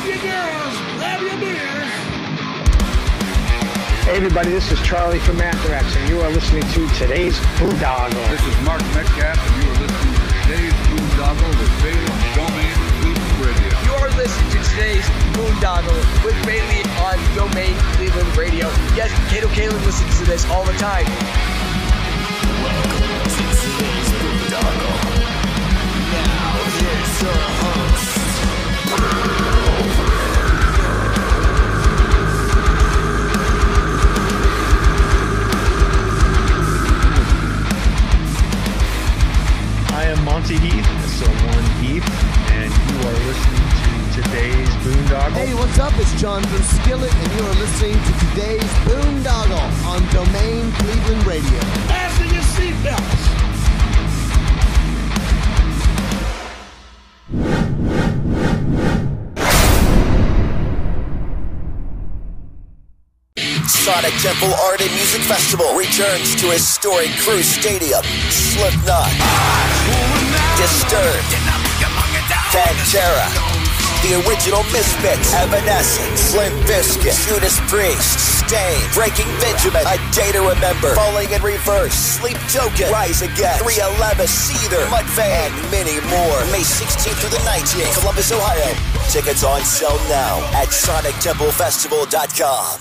grab your girls, grab your beers. Hey everybody, this is Charlie from Anthrax, and you are listening to today's Boondoggle. This is Mark Metcalf, and you are listening to today's Boondoggle with Bailey on Domain Cleveland Radio. You're listening to today's Boondoggle with Bailey on Domain Cleveland Radio. Yes, Kato Kaelin listens to this all the time. Welcome to today's Boondoggle. Now here's your host. I am Monty Heath, so one Heath, and you are listening to today's Boondoggle. Hey, what's up? It's John from Skillet, and you are listening to today's Boondoggle on Domain Cleveland Radio. Fasten your seatbelts. Sonic Temple Art and Music Festival returns to historic Crew Stadium. Slipknot, Disturbed, Pantera, the original Misfits, Evanescence, Limp Bizkit, Judas Priest, Staind, Breaking Benjamin, A Day to Remember, Falling in Reverse, Sleep Token, Rise Against, 311, Seether, Mudvayne, and many more. May 16th through the 19th, Columbus, Ohio. Tickets on sale now at SonicTempleFestival.com.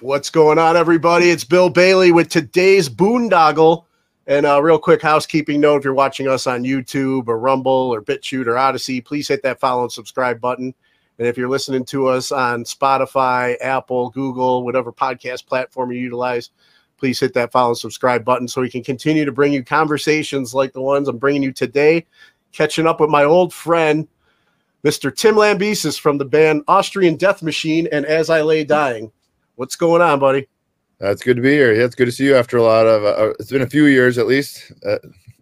What's going on, everybody? It's Bill Bailey with today's Boondoggle. And a real quick housekeeping note if you're watching us on YouTube or Rumble or BitChute or Odysee, please hit that follow and subscribe button. And if you're listening to us on Spotify, Apple, Google, whatever podcast platform you utilize, please hit that follow and subscribe button so we can continue to bring you conversations like the ones I'm bringing you today. Catching up with my old friend, Mr. Tim Lambesis from the band Austrian Death Machine and As I Lay Dying. What's going on, buddy? That's good to be here. Yeah, it's good to see you after a lot of. Uh, it's been a few years at least, uh,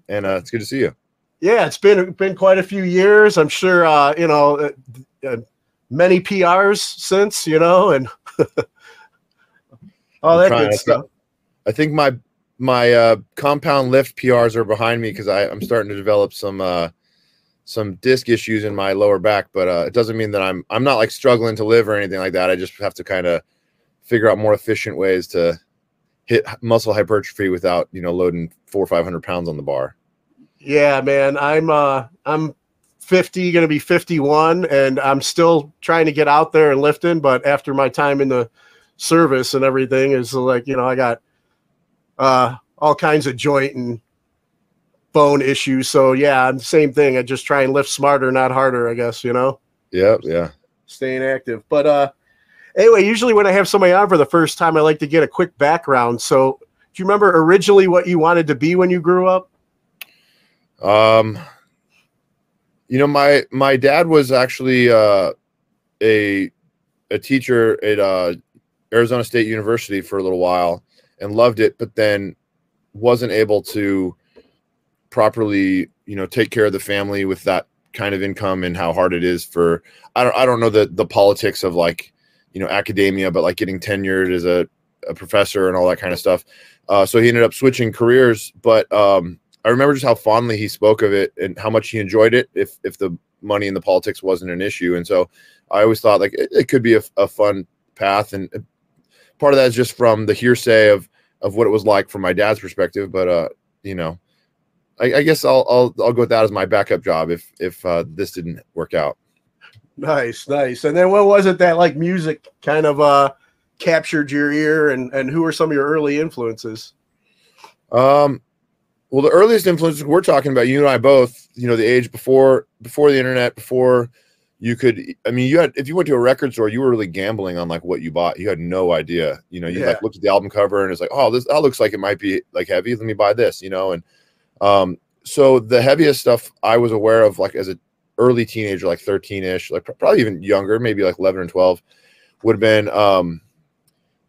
and uh, it's good to see you. Yeah, it's been been quite a few years. I'm sure uh, you know uh, uh, many PRs since you know, and all that trying. good stuff. I think my my uh, compound lift PRs are behind me because I'm starting to develop some uh, some disc issues in my lower back, but uh, it doesn't mean that I'm I'm not like struggling to live or anything like that. I just have to kind of figure out more efficient ways to hit muscle hypertrophy without you know loading four or five hundred pounds on the bar. Yeah, man, I'm uh, I'm 50, going to be 51, and I'm still trying to get out there and lifting. But after my time in the service and everything, is like you know I got uh, all kinds of joint and bone issues. So yeah, I'm same thing. I just try and lift smarter, not harder. I guess you know. Yep, yeah. staying active. But uh anyway, usually when I have somebody on for the first time, I like to get a quick background. So do you remember originally what you wanted to be when you grew up? Um, you know, my my dad was actually uh, a a teacher at uh, Arizona State University for a little while and loved it, but then wasn't able to properly, you know, take care of the family with that kind of income and how hard it is for I don't I don't know the the politics of like you know academia, but like getting tenured as a, a professor and all that kind of stuff. Uh, so he ended up switching careers, but um, I remember just how fondly he spoke of it and how much he enjoyed it. If if the money and the politics wasn't an issue, and so I always thought like it, it could be a, a fun path, and part of that is just from the hearsay of of what it was like from my dad's perspective. But uh, you know, I, I guess I'll I'll I'll go with that as my backup job if if uh, this didn't work out. Nice, nice. And then what was it that like music kind of uh captured your ear and and who were some of your early influences? Um, well, the earliest influences we're talking about, you and I both, you know, the age before before the internet, before you could. I mean, you had if you went to a record store, you were really gambling on like what you bought. You had no idea. You know, you Yeah. like looked at the album cover and it's like, oh, this that looks like it might be like heavy. Let me buy this. You know, and um, so the heaviest stuff I was aware of, like as a early teenager, like thirteen ish, like probably even younger, maybe like eleven or twelve, would have been um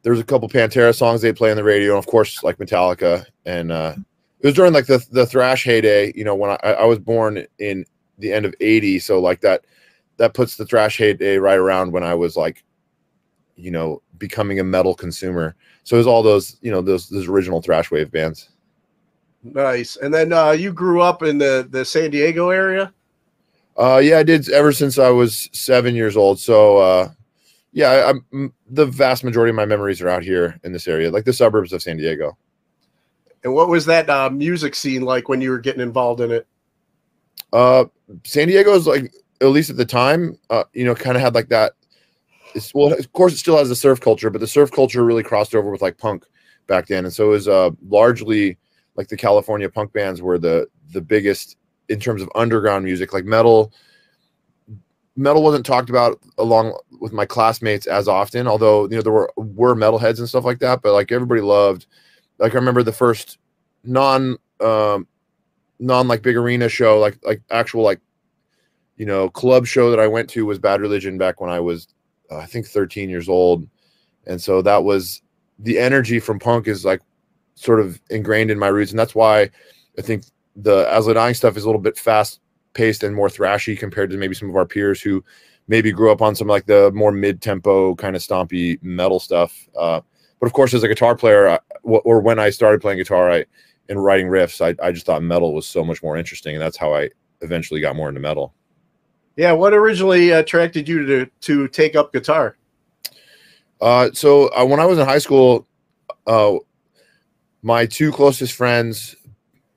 there was a couple Pantera songs they play on the radio, and of course, like Metallica. And uh, it was during like the the thrash heyday. You know, when I, I was born in the end of '80, so like that that puts the thrash heyday right around when I was like, you know, becoming a metal consumer. So it was all those you know those those original thrash wave bands. Nice. And then uh you grew up in the the San Diego area? Uh, yeah, I did ever since I was seven years old. So, uh, yeah, I, I'm the vast majority of my memories are out here in this area, like the suburbs of San Diego. And what was that uh, music scene like when you were getting involved in it? Uh, San Diego's like, at least at the time, uh, you know, kind of had like that. It's, well, of course, it still has the surf culture, but the surf culture really crossed over with like punk back then, and so it was uh, largely like the California punk bands were the the biggest in terms of underground music. Like metal, metal wasn't talked about along with my classmates as often, although you know there were were metalheads and stuff like that. But like everybody loved. Like I remember the first non um, non like big arena show, like like actual like you know club show that I went to was Bad Religion back when I was uh, I think 13 years old, and so that was the energy from punk is like sort of ingrained in my roots, and that's why I think the As I Lay Dying stuff is a little bit fast paced and more thrashy compared to maybe some of our peers who maybe grew up on some like the more mid tempo kind of stompy metal stuff. Uh, but of course, as a guitar player, I, or when I started playing guitar, I and writing riffs, I, I just thought metal was so much more interesting, and that's how I eventually got more into metal. Yeah, what originally attracted you to to take up guitar? Uh, so uh, when I was in high school, uh, my two closest friends,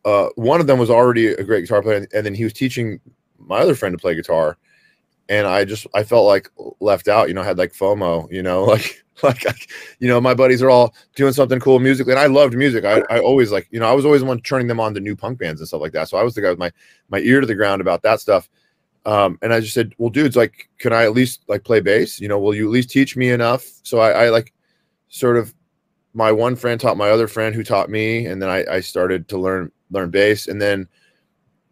uh, one of them was already a great guitar player, and then he was teaching my other friend to play guitar, and I just I felt like left out. You know, I had like FOMO. You know, like like you know my buddies are all doing something cool musically, and I loved music. I, I always like you know I was always the one turning them on to new punk bands and stuff like that. So I was the guy with my my ear to the ground about that stuff. Um, and I just said, well, dudes, like, can I at least like play bass? You know, will you at least teach me enough? So I, I like sort of my one friend taught my other friend who taught me, and then I, I started to learn learn bass. And then,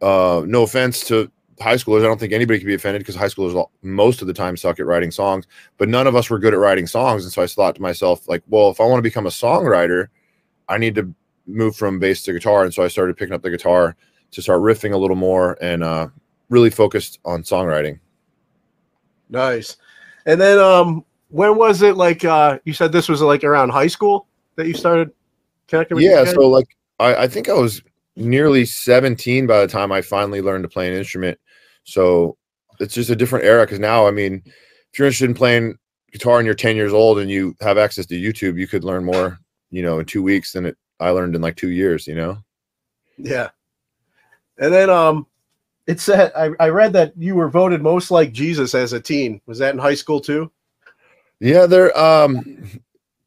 uh, no offense to high schoolers, I don't think anybody could be offended because high schoolers most of the time suck at writing songs, but none of us were good at writing songs. And so I thought to myself, like, well, if I want to become a songwriter, I need to move from bass to guitar. And so I started picking up the guitar to start riffing a little more and uh, really focused on songwriting. Nice. And then um when was it like uh you said this was like around high school that you started connecting with Yeah, so like I, I think I was nearly 17 by the time I finally learned to play an instrument. So it's just a different era because now I mean if you're interested in playing guitar and you're 10 years old and you have access to YouTube, you could learn more, you know, in two weeks than it I learned in like two years, you know? Yeah. And then um it said I, I read that you were voted most like Jesus as a teen. Was that in high school too? Yeah, there um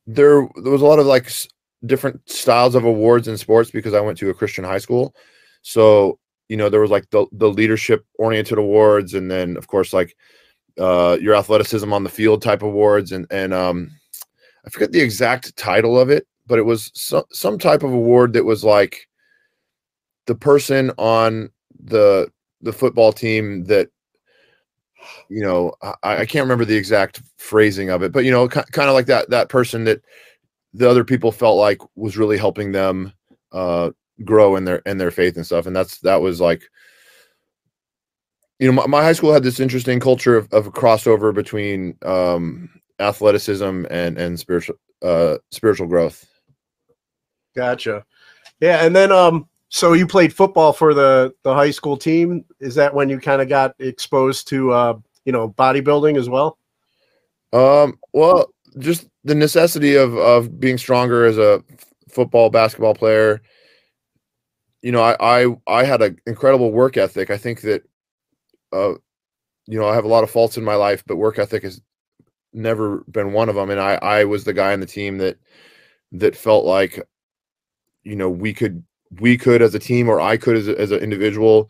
there there was a lot of like different styles of awards in sports because I went to a Christian high school. So, you know, there was like the the leadership oriented awards and then of course like uh your athleticism on the field type awards and and um I forget the exact title of it, but it was some some type of award that was like the person on the the football team that you know I, I can't remember the exact phrasing of it but you know kind of like that that person that the other people felt like was really helping them uh grow in their in their faith and stuff and that's that was like you know my, my high school had this interesting culture of, of a crossover between um athleticism and and spiritual uh spiritual growth Gotcha. Yeah, and then um so you played football for the the high school team. Is that when you kind of got exposed to uh you know bodybuilding as well? Um, well, just the necessity of of being stronger as a football basketball player. You know, I I I had an incredible work ethic. I think that, uh, you know, I have a lot of faults in my life, but work ethic has never been one of them. And I I was the guy on the team that that felt like, you know, we could we could as a team or I could as a, as an individual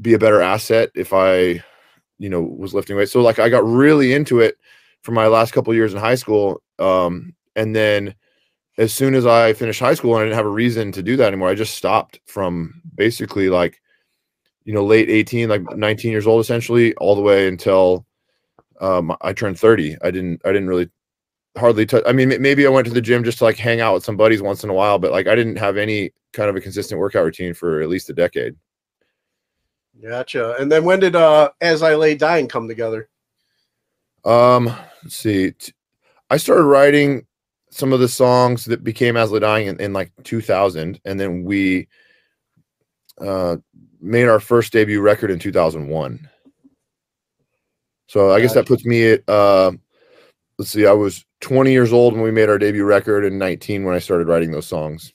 be a better asset if I, you know, was lifting weights. So like I got really into it for my last couple years in high school. Um, and then as soon as I finished high school and I didn't have a reason to do that anymore, I just stopped from basically like, you know, late 18, like 19 years old, essentially all the way until um, I turned 30. I didn't, I didn't really hardly touch. I mean, maybe I went to the gym just to like hang out with some buddies once in a while, but like I didn't have any kind of a consistent workout routine for at least a decade. Gotcha. And then when did uh As I Lay Dying come together? Um, let's see. I started writing some of the songs that became As Dying in, in like 2000, and then we uh made our first debut record in 2001. So I guess that puts me at uh, let's see, I was 20 years old when we made our debut record, and 19 when I started writing those songs.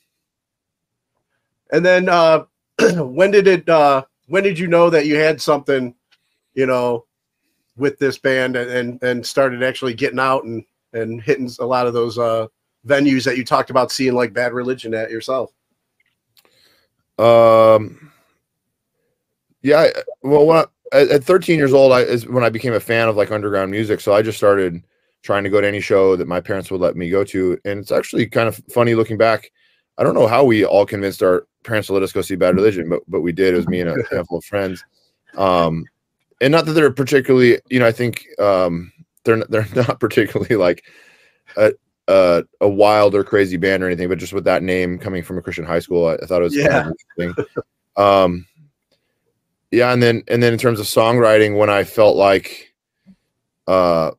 And then uh, when did it? Uh, when did you know that you had something, you know, with this band and and, started actually getting out and and hitting a lot of those uh, venues that you talked about seeing like Bad Religion at yourself? Um, yeah, I, well, when I, at, at 13 years old, I is when I became a fan of like underground music. So I just started trying to go to any show that my parents would let me go to, and it's actually kind of funny looking back. I don't know how we all convinced our parents to let us go see Bad Religion, but but we did. It was me and a handful of friends. Um, and not that they're particularly, you know, I think um, they're they're not particularly like a, a, a wild or crazy band or anything, but just with that name coming from a Christian high school, I, I thought it was Yeah. kind of interesting. Um, yeah, and then and then in terms of songwriting, when I felt like uh,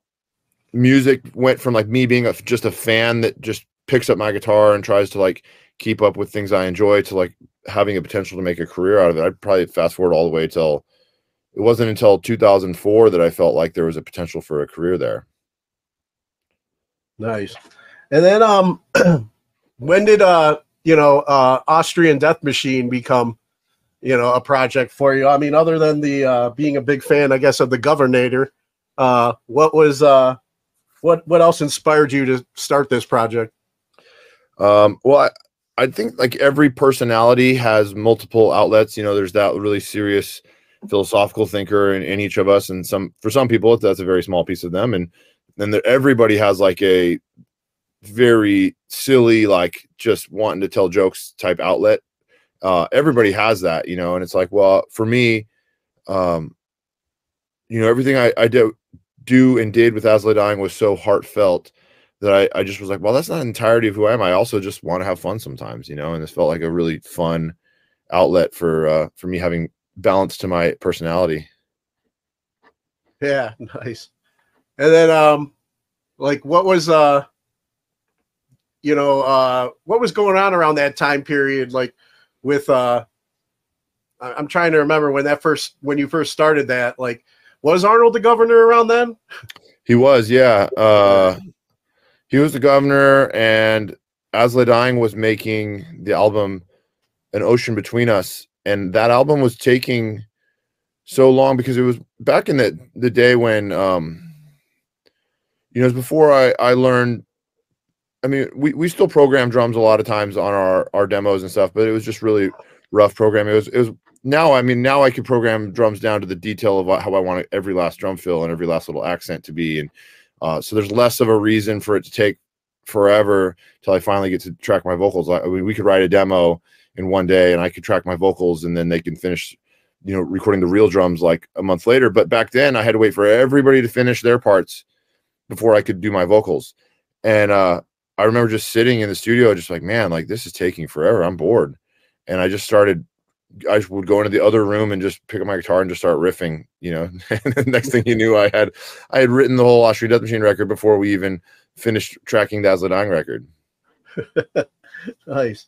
music went from like me being a, just a fan that just picks up my guitar and tries to like keep up with things I enjoy to like having a potential to make a career out of it. I'd probably fast forward all the way till it wasn't until 2004 that I felt like there was a potential for a career there. Nice. And then um when did uh you know uh Austrian Death Machine become you know a project for you? I mean other than the uh being a big fan I guess of the Governator, uh what was uh what what else inspired you to start this project? Um, well, I, I think like every personality has multiple outlets. You know, there's that really serious philosophical thinker in, in each of us, and some for some people that's a very small piece of them, and then everybody has like a very silly, like just wanting to tell jokes type outlet. Uh, everybody has that, you know, and it's like, well, for me, um, you know, everything I, I do do and did with As I Lay Dying was so heartfelt that I, I just was like, well, that's not entirety of who I am. I also just want to have fun sometimes, you know, and this felt like a really fun outlet for uh for me having balance to my personality. Yeah, nice. And then um like what was uh you know uh what was going on around that time period like with uh I'm trying to remember when that first when you first started that like was Arnold the governor around then? He was, yeah. Uh he was the governor and As I Lay Dying was making the album An Ocean Between Us. And that album was taking so long because it was back in the, the day when um you know, it was before I, I learned I mean, we, we still program drums a lot of times on our, our demos and stuff, but it was just really rough programming. It was it was now I mean now I can program drums down to the detail of how I want every last drum fill and every last little accent to be and uh, so there's less of a reason for it to take forever till I finally get to track my vocals. I, I mean, we could write a demo in one day and I could track my vocals and then they can finish, you know, recording the real drums like a month later. But back then I had to wait for everybody to finish their parts before I could do my vocals. And uh, I remember just sitting in the studio, just like, man, like this is taking forever. I'm bored. And I just started I would go into the other room and just pick up my guitar and just start riffing, you know. and the next thing you knew, I had I had written the whole Austrian Death Machine record before we even finished tracking Dazzle Dying record. Nice.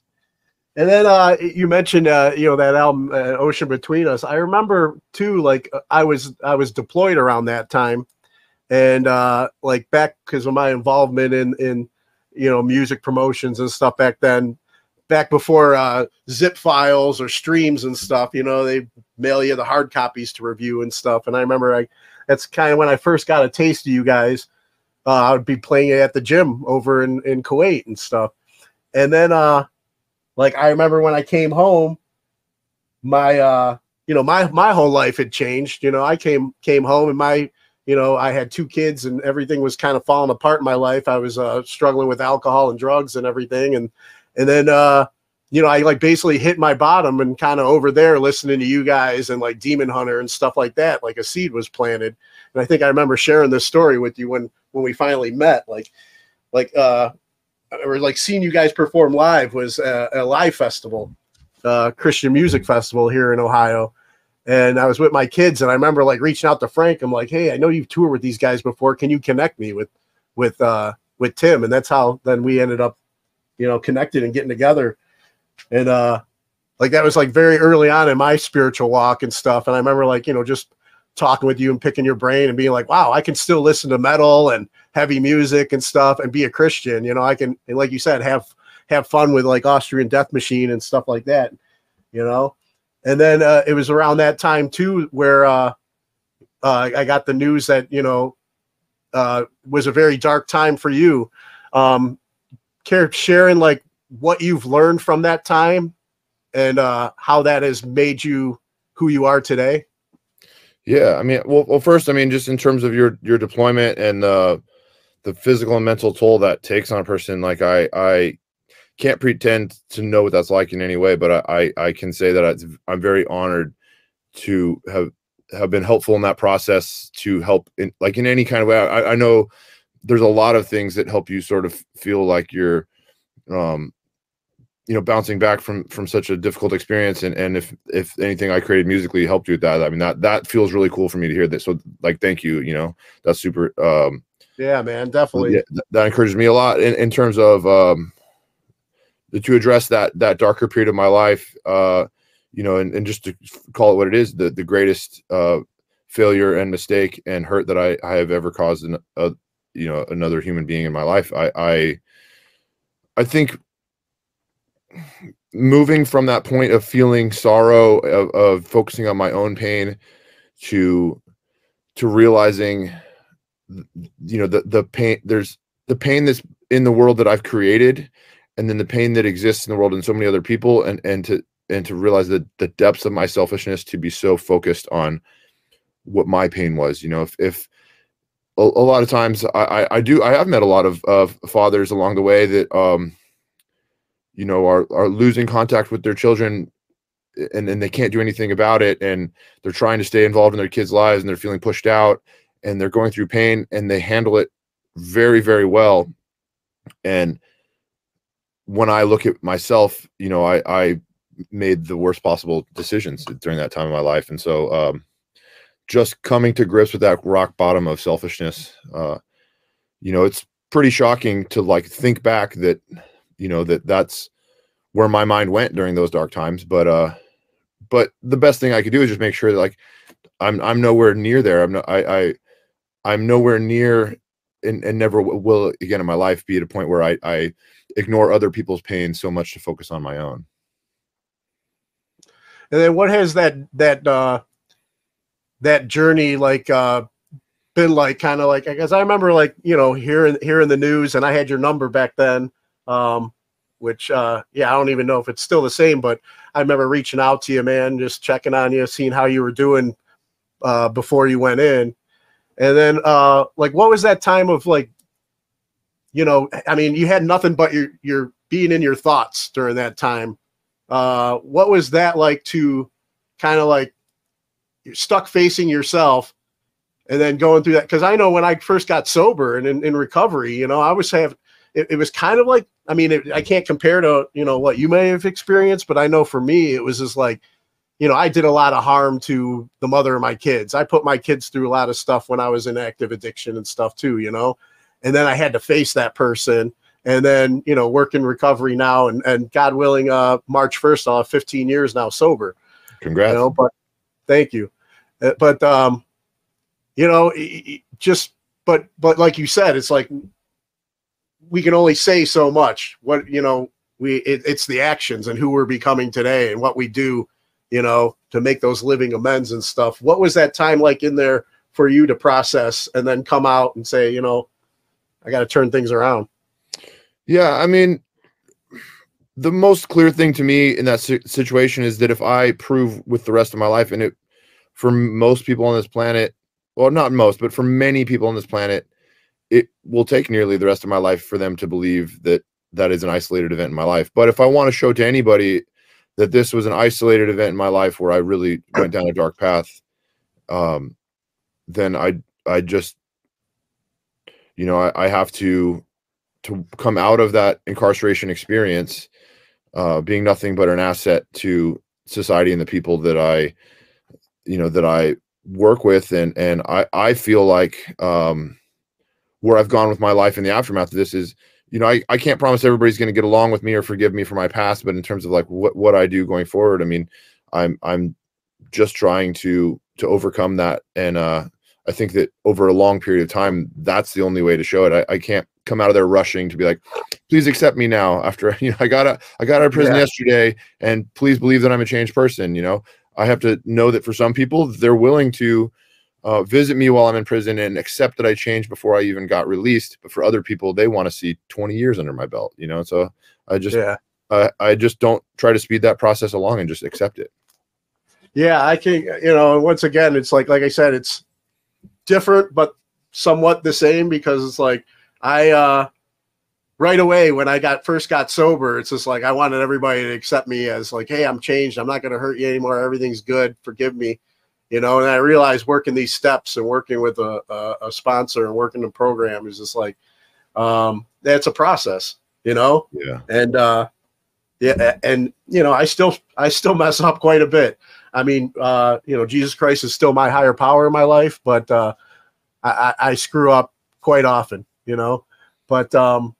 And then uh, you mentioned uh, you know that album uh, Ocean Between Us. I remember too, like uh, I was I was deployed around that time, and uh, like back because of my involvement in in you know music promotions and stuff back then. Back before uh, zip files or streams and stuff, you know, they mail you the hard copies to review and stuff. And I remember I that's kind of when I first got a taste of you guys. I would be playing it at the gym over in, in Kuwait and stuff. And then uh like I remember when I came home, my uh you know, my my whole life had changed. You know, I came came home and my you know, I had two kids and everything was kind of falling apart in my life. I was uh struggling with alcohol and drugs and everything and and then uh you know, I like basically hit my bottom and kind of over there listening to you guys and like Demon Hunter and stuff like that. Like a seed was planted. And I think I remember sharing this story with you when when we finally met. Like like uh or like seeing you guys perform live was a, a live festival, uh, Christian music festival here in Ohio. And I was with my kids, and I remember like reaching out to Frank. I'm like, "Hey, I know you've toured with these guys before. Can you connect me with, with, uh, with Tim?" And that's how then we ended up, you know, connected and getting together. And uh, like that was like very early on in my spiritual walk and stuff. And I remember like you know just talking with you and picking your brain and being like, wow, I can still listen to metal and heavy music and stuff and be a Christian. You know, I can, like you said, have have fun with like Austrian Death Machine and stuff like that. You know, and then uh, it was around that time too where uh, uh, I got the news that you know uh, was a very dark time for you. Um, care sharing like what you've learned from that time and uh, how that has made you who you are today? Yeah, I mean, well, well, first, I mean, just in terms of your your deployment and uh, the physical and mental toll that takes on a person, like I I can't pretend to know what that's like in any way, but I I, I can say that I'm very honored to have have been helpful in that process to help in like in any kind of way. I, I know there's a lot of things that help you sort of feel like you're um you know bouncing back from from such a difficult experience and and if if anything i created musically helped you with that i mean that that feels really cool for me to hear this so like thank you you know that's super um yeah man definitely. yeah, that encourages me a lot in, in terms of um to address that that darker period of my life uh you know and, and just to call it what it is the the greatest uh failure and mistake and hurt that i i have ever caused in a you know another human being in my life. I i i think moving from that point of feeling sorrow of, of focusing on my own pain to to realizing you know the the pain there's the pain that's in the world that I've created and then the pain that exists in the world and so many other people and and to and to realize that the depths of my selfishness to be so focused on what my pain was you know if if a, a lot of times I, I, I do I have met a lot of of fathers along the way that um you know are are losing contact with their children and and they can't do anything about it and they're trying to stay involved in their kids lives and they're feeling pushed out and they're going through pain and they handle it very very well. And when i look at myself you know i i made the worst possible decisions during that time of my life. And so um just coming to grips with that rock bottom of selfishness uh you know it's pretty shocking to like think back that you know that that's where my mind went during those dark times. But uh but the best thing i could do is just make sure that like i'm i'm nowhere near there. I'm not i i i'm nowhere near and, and never will again in my life be at a point where i i ignore other people's pain so much to focus on my own. And then what has that that uh that journey like uh been like? Kind of like I guess i remember like you know hearing hearing the news and i had your number back then um, which uh, yeah, I don't even know if it's still the same, but I remember reaching out to you, man, just checking on you, seeing how you were doing uh, before you went in, and then uh, like, what was that time of like, you know, I mean, you had nothing but your your being in your thoughts during that time. Uh, what was that like to kind of like you're stuck facing yourself and then going through that? Because I know when I first got sober and in, in recovery, you know, I was have it, it was kind of like I mean, it, I can't compare to you know what you may have experienced, but I know for me it was just like, you know, I did a lot of harm to the mother of my kids. I put my kids through a lot of stuff when I was in active addiction and stuff too, you know, and then I had to face that person. And then you know, work in recovery now, and, and God willing, uh, March first, I'll have 15 years now sober. Congrats! You know, but thank you. Uh, but um, you know, just but but like you said, it's like we can only say so much. What you know, we it, it's the actions and who we're becoming today and what we do, you know, to make those living amends and stuff. What was that time like in there for you to process and then come out and say, you know, I got to turn things around? Yeah, I mean, the most clear thing to me in that situation is that if I prove with the rest of my life, and it for most people on this planet, well, not most, but for many people on this planet, it will take nearly the rest of my life for them to believe that that is an isolated event in my life. But if I want to show to anybody that this was an isolated event in my life where I really went down a dark path, um, then I I just you know I, I have to to come out of that incarceration experience uh, being nothing but an asset to society and the people that I you know that I work with. And and I I feel like um where I've gone with my life in the aftermath of this is, you know, I, I can't promise everybody's going to get along with me or forgive me for my past, but in terms of like what, what I do going forward, I mean, I'm, I'm just trying to to overcome that. And uh i think that over a long period of time that's the only way to show it. I, I can't come out of there rushing to be like please accept me now after you know i got a i got out of prison Yeah. yesterday and please believe that i'm a changed person you know? I have to know that for some people they're willing to uh, visit me while i'm in prison and accept that i changed before i even got released but for other people they want to see 20 years under my belt you know so i just yeah. I I just don't try to speed that process along and just accept it Yeah, I can. you know. Once again, it's like like I said, it's different but somewhat the same because it's like I uh right away when I got first got sober, it's just like I wanted everybody to accept me as like, hey, I'm changed. I'm not going to hurt you anymore. Everything's good. Forgive me. You know, and I realized working these steps and working with a, a, a sponsor and working the program is just like um that's a process, you know? yeah. And uh yeah and you know i still i still mess up quite a bit. I mean uh you know jesus christ is still my higher power in my life but uh i i, I screw up quite often you know? But um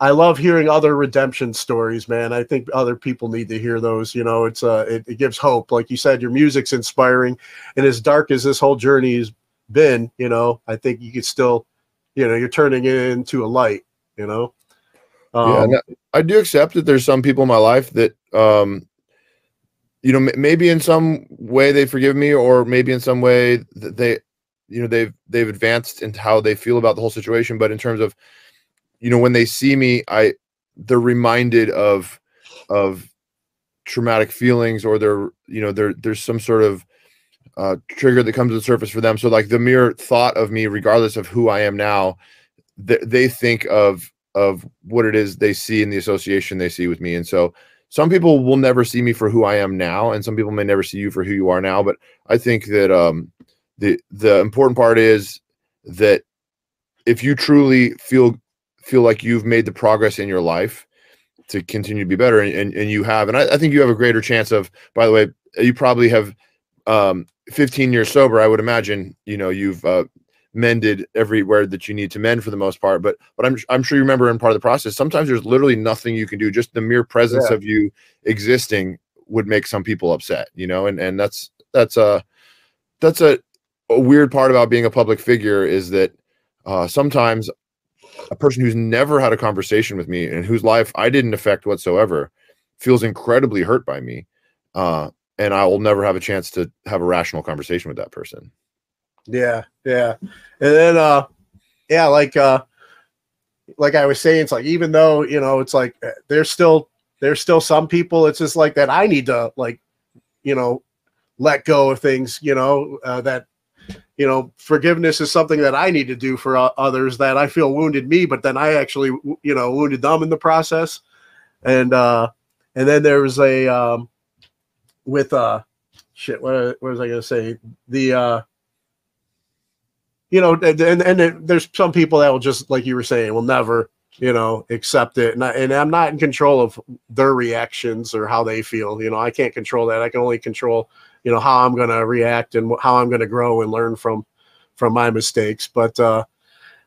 i love hearing other redemption stories man. I think other people need to hear those you know it's uh it, it gives hope. Like you said your music's inspiring and as dark as this whole journey has been you know i think you could still you know you're turning it into a light you know? Yeah um, that- i do accept that there's some people in my life that um you know m- maybe in some way they forgive me or maybe in some way that they you know they've they've advanced into how they feel about the whole situation but in terms of you know when they see me i they're reminded of of traumatic feelings or they're you know there there's some sort of uh trigger that comes to the surface for them. So like the mere thought of me regardless of who i am now they, they think of of what it is they see in the association they see with me. And so some people will never see me for who i am now and some people may never see you for who you are now. But i think that um the the important part is that if you truly feel feel like you've made the progress in your life to continue to be better and, and, and you have and I, I think you have a greater chance of by the way you probably have um 15 years sober i would imagine you know you've uh, mended everywhere that you need to mend for the most part but but i'm i'm sure you remember in part of the process sometimes there's literally nothing you can do just the mere presence Yeah. of you existing would make some people upset you know and and that's that's a that's a, a weird part about being a public figure is that uh sometimes a person who's never had a conversation with me and whose life I didn't affect whatsoever feels incredibly hurt by me uh and I will never have a chance to have a rational conversation with that person Yeah, yeah. And then uh yeah, like uh like I was saying, it's like even though, you know, it's like uh, there's still there's still some people it's just like that I need to like, you know, let go of things, you know, uh, that you know, forgiveness is something that I need to do for others that I feel wounded me, but then I actually, you know, wounded them in the process. And uh and then there was a um with uh shit, what, what was I gonna say? The uh you know, and, and, and there's some people that will just, like you were saying, will never, you know, accept it. And, I, and I'm not in control of their reactions or how they feel. You know, I can't control that. I can only control, you know, how I'm going to react and how I'm going to grow and learn from, from my mistakes. But, uh,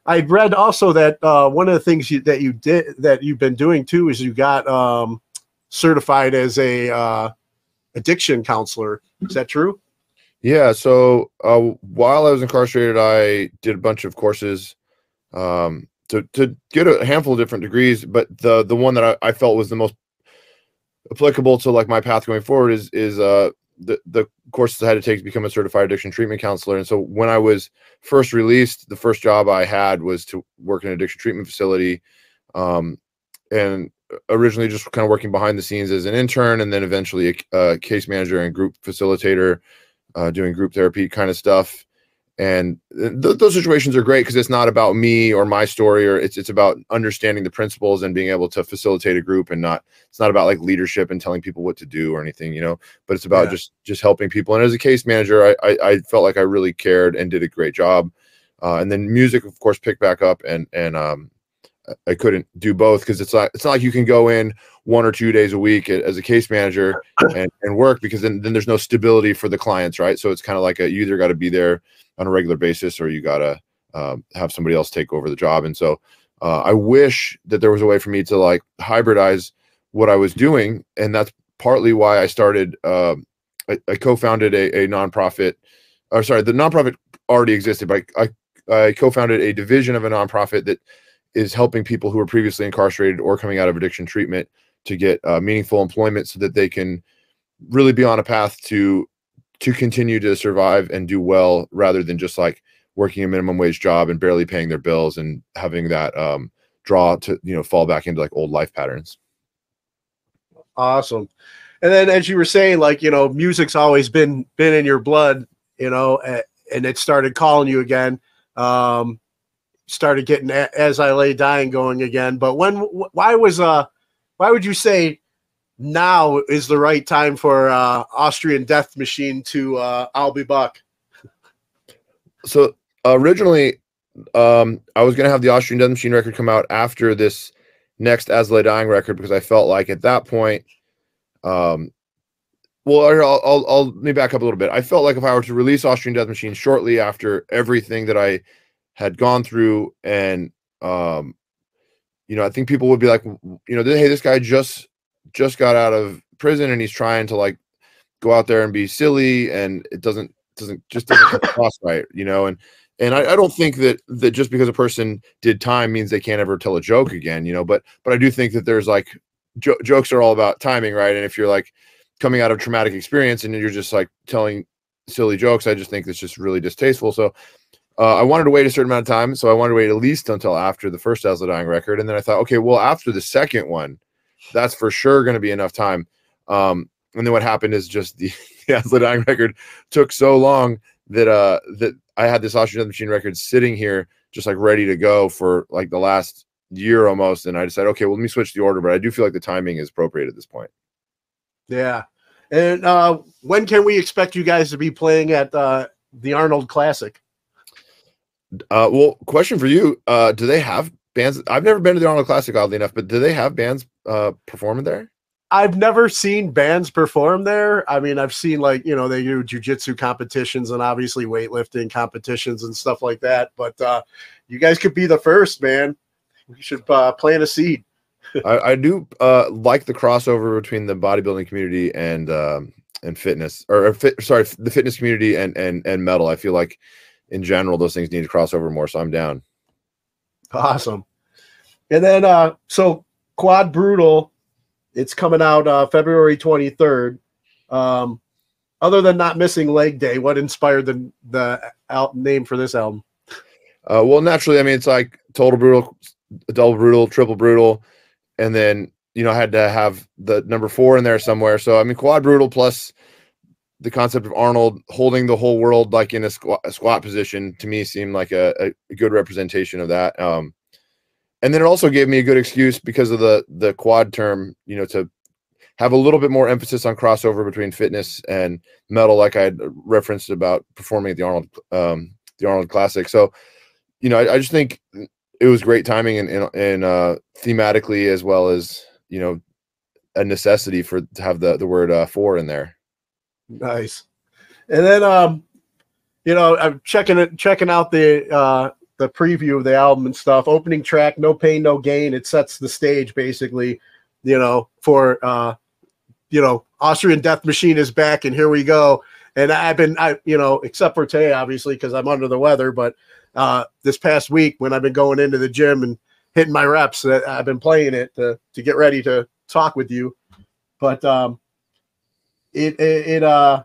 I read also that uh, one of the things you, that you did that you've been doing too is you got um, certified as a uh, addiction counselor. Is that true? Yeah. So uh, while I was incarcerated, I did a bunch of courses um, to to get a handful of different degrees. But the the one that I, I felt was the most applicable to like my path going forward is is uh, the the courses I had to take to become a certified addiction treatment counselor. And so when I was first released, the first job I had was to work in an addiction treatment facility, um, and originally just kind of working behind the scenes as an intern, and then eventually a, a case manager and group facilitator uh, doing group therapy kind of stuff. And th- those situations are great because it's not about me or my story, or it's it's about understanding the principles and being able to facilitate a group, and not it's not about like leadership and telling people what to do or anything, you know. But it's about Yeah. just just helping people. And as a case manager, I, I I felt like I really cared and did a great job. Uh, and then music, of course, picked back up, and and um, I- I couldn't do both because it's not it's not like you can go in one or two days a week as a case manager and, and work because then, then there's no stability for the clients, right? So it's kind of like a, you either got to be there on a regular basis or you got to um, have somebody else take over the job. And so uh, I wish that there was a way for me to like hybridize what I was doing, and that's partly why I started uh, I, I co-founded a, a nonprofit, or sorry, the nonprofit already existed, but I, I, I co-founded a division of a nonprofit that is helping people who are previously incarcerated or coming out of addiction treatment to get uh, meaningful employment so that they can really be on a path to to continue to survive and do well rather than just like working a minimum wage job and barely paying their bills and having that um, draw to you know fall back into like old life patterns Awesome. And then, as you were saying, like you know, music's always been been in your blood, you know, and it started calling you again. Um, started getting as I lay dying going again. But when, why was uh, why would you say now is the right time for uh, Austrian Death Machine to uh, I'll be Buck? so originally um i was going to have the austrian death machine record come out after this next as Lay dying record because i felt like at that point um well I'll, I'll, I'll let me back up a little bit i felt like if i were to release austrian death machine shortly after everything that i had gone through and um you know i think people would be like you know hey this guy just just got out of prison and he's trying to like go out there and be silly and it doesn't doesn't just doesn't come across right you know and and I, I don't think that that just because a person did time means they can't ever tell a joke again you know but but i do think that there's like jo- jokes are all about timing right? And if you're like coming out of traumatic experience and you're just like telling silly jokes i just think that's just really distasteful. So uh, i wanted to wait a certain amount of time so i wanted to wait at least until after the first the dying record and then i thought okay well after the second one that's for sure going to be enough time um and then what happened is just the, the the dying record took so long that uh that I had this Death Machine record sitting here just like ready to go for like the last year almost, and I decided, okay, well let me switch the order, but I do feel like the timing is appropriate at this point. Yeah. And uh, when can we expect you guys to be playing at uh, the Arnold Classic? Uh, well, question for you: uh, Do they have bands? I've never been to the Arnold Classic, oddly enough, but do they have bands uh performing there? I've never seen bands perform there. I mean, I've seen like, you know, they do jujitsu competitions and obviously weightlifting competitions and stuff like that. But uh, you guys could be the first, man. We should uh, plant a seed. I, I do uh, like the crossover between the bodybuilding community and um, and fitness, or, or fit, sorry, the fitness community and and and metal. I feel like in general those things need to cross over more. So I'm down. Awesome. And then, uh, so Quad Brutal, it's coming out uh, February 23rd. Um, other than not missing leg day, what inspired the the al- name for this album? Uh, well, naturally, I mean, it's like total brutal, double brutal, triple brutal, and then you know I had to have the number four in there somewhere. So I mean, quad brutal plus the concept of Arnold holding the whole world like in a squat, a squat position to me seemed like a, a, good representation of that. Um, and then it also gave me a good excuse because of the the quad term, you know, to have a little bit more emphasis on crossover between fitness and metal, like I referenced about performing at the Arnold um, the Arnold Classic. So, you know, I, I just think it was great timing and and, and uh, thematically as well as you know a necessity for to have the the word uh, four in there. Nice. And then, um, you know, I'm checking it, checking out the uh, the preview of the album and stuff. Opening track, "No Pain, No Gain." It sets the stage, basically, you know, for uh, you know, Austrian Death Machine is back, and here we go. And I've been, I, you know, except for today, obviously, because I'm under the weather. But uh, this past week, when I've been going into the gym and hitting my reps, uh, I've been playing it to to get ready to talk with you. But um, it it, it uh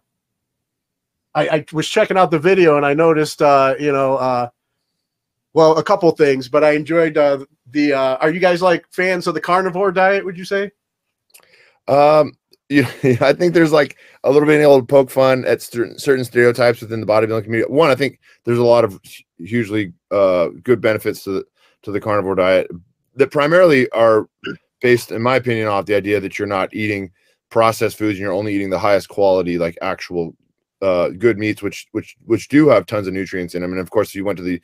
I, I was checking out the video and I noticed uh you know uh well a couple things but I enjoyed uh the uh are you guys like fans of the carnivore diet would you say Um, yeah, I think there's like a little bit able to poke fun at certain certain stereotypes within the bodybuilding community. One, I think there's a lot of hugely uh, good benefits to the to the carnivore diet that primarily are based, in my opinion, off the idea that you're not eating processed foods and you're only eating the highest quality, like actual uh, good meats, which which which do have tons of nutrients in them. And of course, if you went to the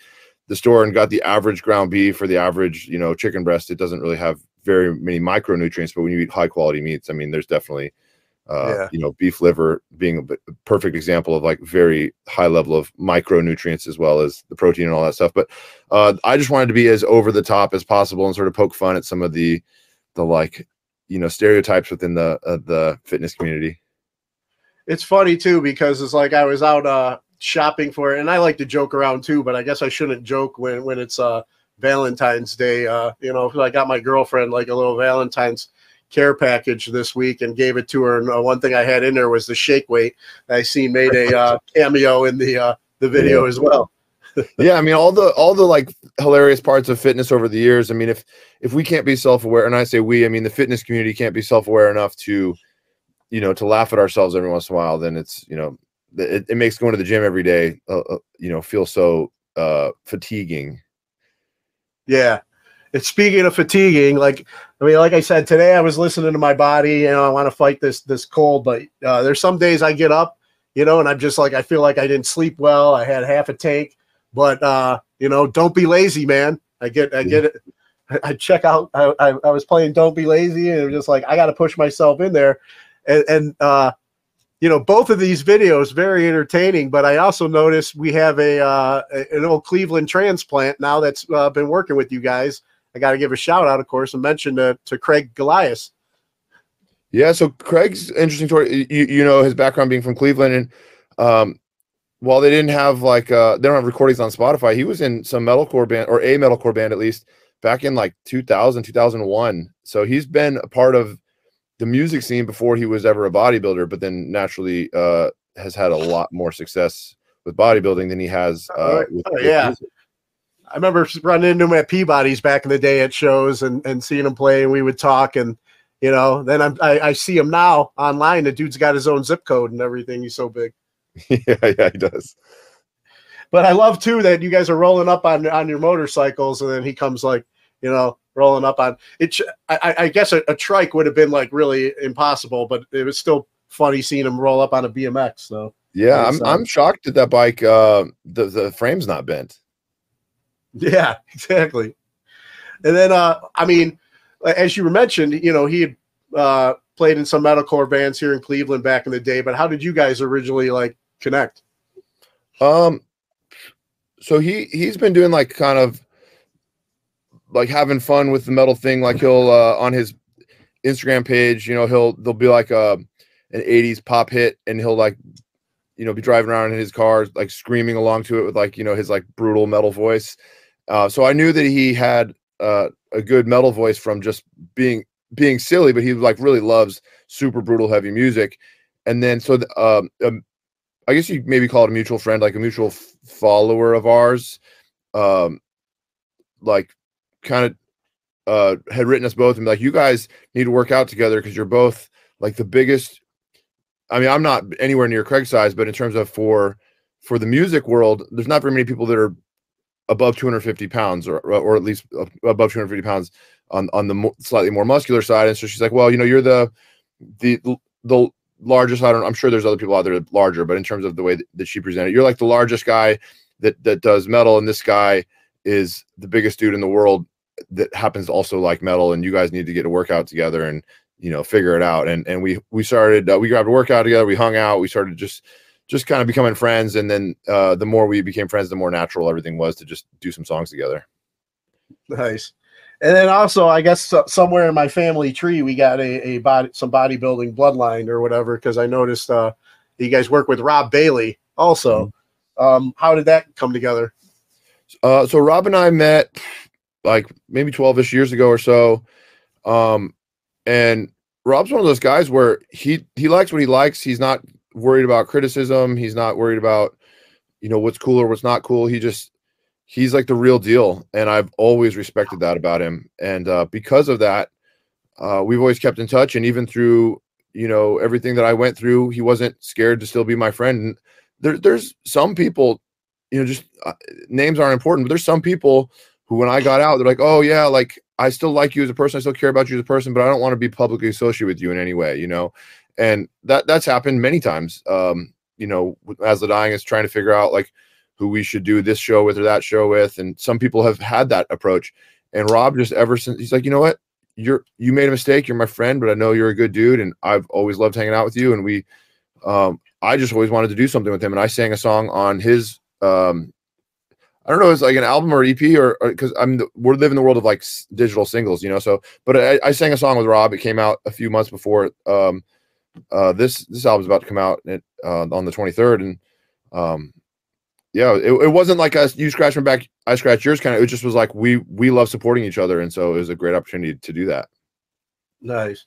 the store and got the average ground beef or the average, you know, chicken breast, it doesn't really have very many micronutrients. But when you eat high quality meats, I mean, there's definitely, uh, Yeah. you know, beef liver being a perfect example of like very high level of micronutrients as well as the protein and all that stuff. But uh, I just wanted to be as over the top as possible and sort of poke fun at some of the, the like, you know, stereotypes within the uh, the fitness community. it's funny too because it's like I was out uh shopping for it, and I like to joke around too, but I guess I shouldn't joke when when it's uh Valentine's Day. Uh, you know, I got my girlfriend like a little Valentine's care package this week and gave it to her. And uh, one thing I had in there was the shake weight. I seen made a uh, cameo in the uh, the video as well. Yeah, I mean all the all the like hilarious parts of fitness over the years. I mean, if if we can't be self aware, and I say we, I mean the fitness community can't be self aware enough to, you know, to laugh at ourselves every once in a while, then it's you know, it, it makes going to the gym every day, uh, uh, you know, feel so uh fatiguing. Yeah. It's speaking of fatiguing, like I mean, like I said today, I was listening to my body. You know, I want to fight this this cold, but uh, there's some days I get up, you know, and I'm just like I feel like I didn't sleep well. I had half a tank, but uh, you know, don't be lazy, man. I get I get it. I check out. I, I, I was playing "Don't Be Lazy" and was just like I got to push myself in there, and and uh, you know, both of these videos very entertaining. But I also noticed we have a uh, an old Cleveland transplant now that's uh, been working with you guys. I got to give a shout out, of course, and mention to, to Craig Golias. Yeah, so Craig's interesting story. You, you know his background being from Cleveland, and um, while they didn't have like uh, they don't have recordings on Spotify, he was in some metalcore band or a metalcore band at least back in like 2000, 2001. So he's been a part of the music scene before he was ever a bodybuilder, but then naturally uh, has had a lot more success with bodybuilding than he has. Uh, with, oh, yeah. I remember running into him at Peabody's back in the day at shows and, and seeing him play, and we would talk. And you know, then I'm, I, I see him now online. The dude's got his own zip code and everything. He's so big. yeah, yeah, he does. But I love too that you guys are rolling up on on your motorcycles, and then he comes like you know rolling up on it. I, I guess a, a trike would have been like really impossible, but it was still funny seeing him roll up on a BMX. So yeah, I'm I'm shocked that that bike uh, the the frame's not bent. Yeah, exactly. And then, uh, I mean, as you mentioned, you know, he had uh, played in some metalcore bands here in Cleveland back in the day. But how did you guys originally like connect? Um, so he he's been doing like kind of like having fun with the metal thing. Like he'll uh, on his Instagram page, you know, he'll there'll be like a an '80s pop hit, and he'll like you know be driving around in his car like screaming along to it with like you know his like brutal metal voice uh, so I knew that he had uh, a good metal voice from just being being silly, but he like really loves super brutal heavy music. And then so um, um, I guess you maybe call it a mutual friend, like a mutual f- follower of ours, um, like kind of uh, had written us both and be like, you guys need to work out together because you're both like the biggest. I mean, I'm not anywhere near Craig's size, but in terms of for for the music world, there's not very many people that are above 250 pounds or or at least above 250 pounds on on the slightly more muscular side. And so she's like well you know you're the the the largest i don't i'm sure there's other people out there larger but in terms of the way that, that she presented you're like the largest guy that that does metal and this guy is the biggest dude in the world that happens to also like metal and you guys need to get a workout together and you know figure it out. And and we we started uh, we grabbed a workout together we hung out we started just just kind of becoming friends. And then uh, the more we became friends, the more natural everything was to just do some songs together. Nice. And then also, I guess somewhere in my family tree, we got a, a body, some bodybuilding bloodline or whatever. Because I noticed uh, you guys work with Rob Bailey also. Mm-hmm. Um, how did that come together? Uh, so Rob and I met like maybe 12 ish years ago or so. Um, and Rob's one of those guys where he he likes what he likes. He's not worried about criticism. He's not worried about, you know, what's cool or what's not cool. He just he's like the real deal, and I've always respected that about him. And uh, because of that, uh, we've always kept in touch. And even through you know everything that I went through, he wasn't scared to still be my friend. And there, there's some people, you know, just uh, names aren't important, but there's some people who, when I got out, they're like, oh yeah, like I still like you as a person, I still care about you as a person, but I don't want to be publicly associated with you in any way, you know and that that's happened many times. Um, you know, As I Lay Dying is trying to figure out like who we should do this show with or that show with, and some people have had that approach. And Rob just ever since he's like, you know what, you're you made a mistake. You're my friend, but I know you're a good dude, and I've always loved hanging out with you. And we, um, I just always wanted to do something with him, and I sang a song on his. Um, I don't know, it's like an album or EP or because I'm the, we're living the world of like s- digital singles, you know. So, but I, I sang a song with Rob. It came out a few months before um, uh, this this album's about to come out at, uh, on the 23rd, and um, yeah, it, it wasn't like us you scratch my back, I scratch yours kind of. It just was like we we love supporting each other, and so it was a great opportunity to do that. Nice.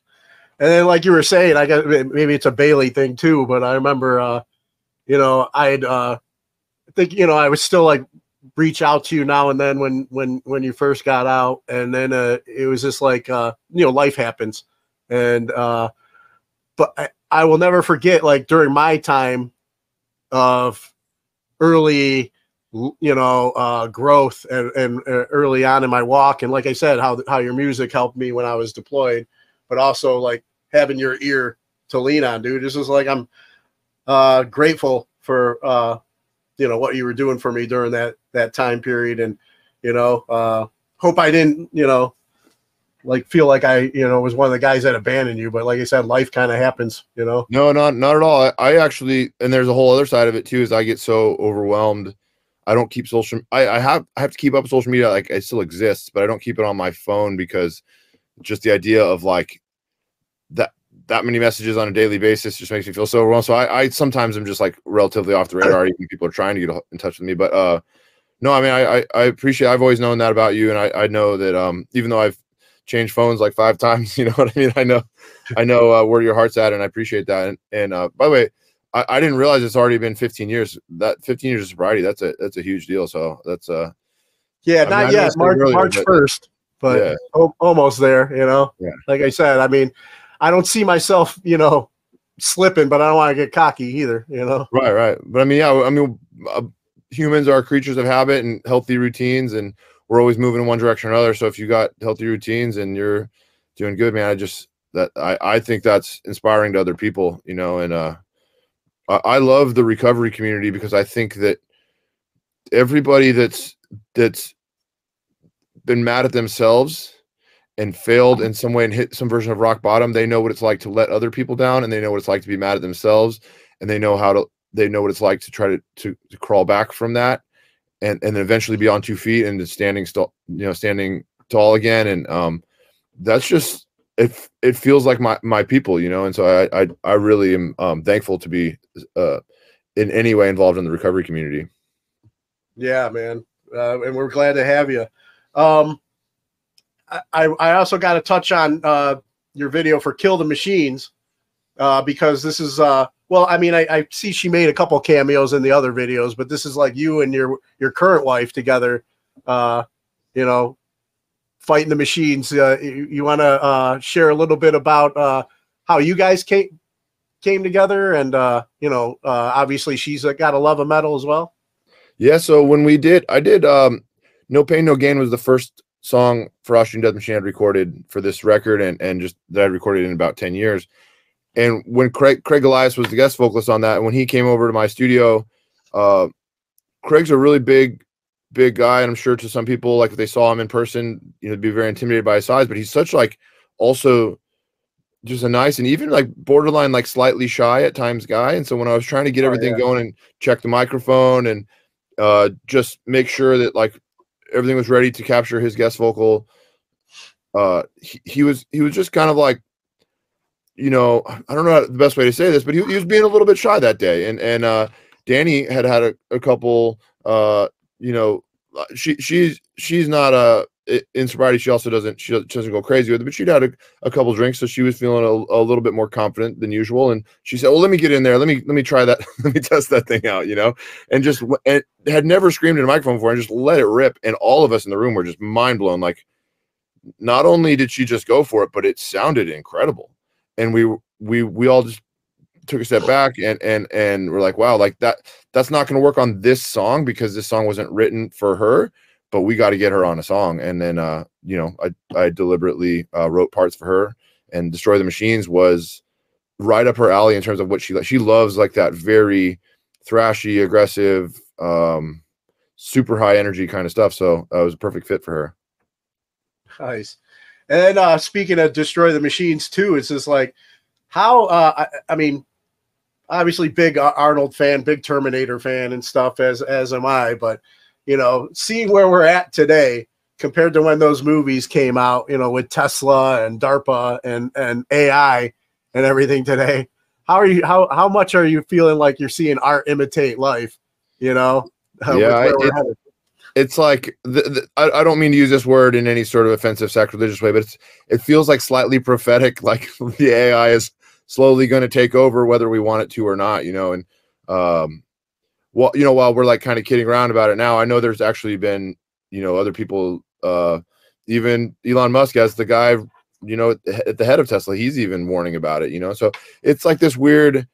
And then, like you were saying, I got maybe it's a Bailey thing too, but I remember, uh, you know, I'd uh, I think you know I was still like reach out to you now and then when when when you first got out, and then uh, it was just like uh, you know life happens, and uh, but I, I will never forget like during my time of early you know uh growth and, and uh, early on in my walk and like i said how how your music helped me when i was deployed but also like having your ear to lean on dude this is like i'm uh grateful for uh you know what you were doing for me during that that time period and you know uh hope i didn't you know like feel like I, you know, was one of the guys that abandoned you. But like I said, life kind of happens, you know. No, not not at all. I, I, actually, and there's a whole other side of it too. Is I get so overwhelmed. I don't keep social. I, I have I have to keep up social media. Like it still exists, but I don't keep it on my phone because just the idea of like that that many messages on a daily basis just makes me feel so overwhelmed. So I, I sometimes am just like relatively off the radar. Even people are trying to get in touch with me, but uh, no, I mean I, I, I appreciate. I've always known that about you, and I, I know that um, even though I've changed phones like five times. You know what I mean? I know, I know uh, where your heart's at, and I appreciate that. And, and uh, by the way, I, I, didn't realize it's already been 15 years. That 15 years of sobriety, that's a that's a huge deal. So that's uh, yeah, I not mean, yet. March earlier, March first, but, but yeah. o- almost there. You know, yeah. Like I said, I mean, I don't see myself, you know, slipping, but I don't want to get cocky either. You know, right, right. But I mean, yeah, I mean, uh, humans are creatures of habit and healthy routines and we're always moving in one direction or another. So if you got healthy routines and you're doing good, man, I just that I I think that's inspiring to other people, you know. And uh, I, I love the recovery community because I think that everybody that's that's been mad at themselves and failed in some way and hit some version of rock bottom, they know what it's like to let other people down and they know what it's like to be mad at themselves and they know how to they know what it's like to try to to, to crawl back from that and and then eventually be on two feet and standing still, you know, standing tall again. And um, that's just it. It feels like my my people, you know. And so I I, I really am um, thankful to be uh, in any way involved in the recovery community. Yeah, man, uh, and we're glad to have you. Um, I I also got to touch on uh, your video for Kill the Machines uh, because this is uh, well, I mean, I, I, see she made a couple cameos in the other videos, but this is like you and your your current wife together. Uh, you know, fighting the machines. Uh, you, you want to uh, share a little bit about uh, how you guys came came together, and uh, you know, uh, obviously she's got a love of metal as well. Yeah. So when we did, I did. Um, no pain, no gain was the first song for Austrian Death Machine I'd recorded for this record, and and just that I recorded in about ten years and when Craig Craig Golias was the guest vocalist on that, when he came over to my studio, uh, Craig's a really big, big guy, and I'm sure to some people, like if they saw him in person, you know, be very intimidated by his size. But he's such like also just a nice and even like borderline like slightly shy at times guy. And so when I was trying to get oh, everything yeah. going and check the microphone and uh, just make sure that like everything was ready to capture his guest vocal, uh, he, he was he was just kind of like you know, I don't know the best way to say this, but he, he was being a little bit shy that day. And and uh, Danny had had a, a couple, uh, you know, uh, she she's she's not a in sobriety. She also doesn't she doesn't go crazy with it, but she'd had a, a couple drinks, so she was feeling a, a little bit more confident than usual. And she said, "Well, let me get in there. Let me let me try that. let me test that thing out." You know, and just and had never screamed in a microphone before, and just let it rip. And all of us in the room were just mind blown. Like, not only did she just go for it, but it sounded incredible and we we we all just took a step back and and and we're like wow like that that's not going to work on this song because this song wasn't written for her but we got to get her on a song. And then uh you know i i deliberately uh, wrote parts for her and destroy the machines was right up her alley in terms of what she she loves like that very thrashy aggressive um super high energy kind of stuff so uh, it was a perfect fit for her. Nice and then uh, speaking of destroy the machines too, it's just like how uh, I, I mean, obviously big Arnold fan, big Terminator fan and stuff as as am I, but you know, seeing where we're at today compared to when those movies came out, you know, with Tesla and DARPA and and AI and everything today. how are you? How how much are you feeling like you're seeing art imitate life? You know, Yeah, where we're it-? It's like the, the, I, I don't mean to use this word in any sort of offensive sacrilegious way but it feels like slightly prophetic like the ai is slowly going to take over whether we want it to or not you know and um well you know while we're like kind of kidding around about it now i know there's actually been you know other people uh even elon musk as the guy you know at the- head of tesla he's even warning about it you know so it's like this weird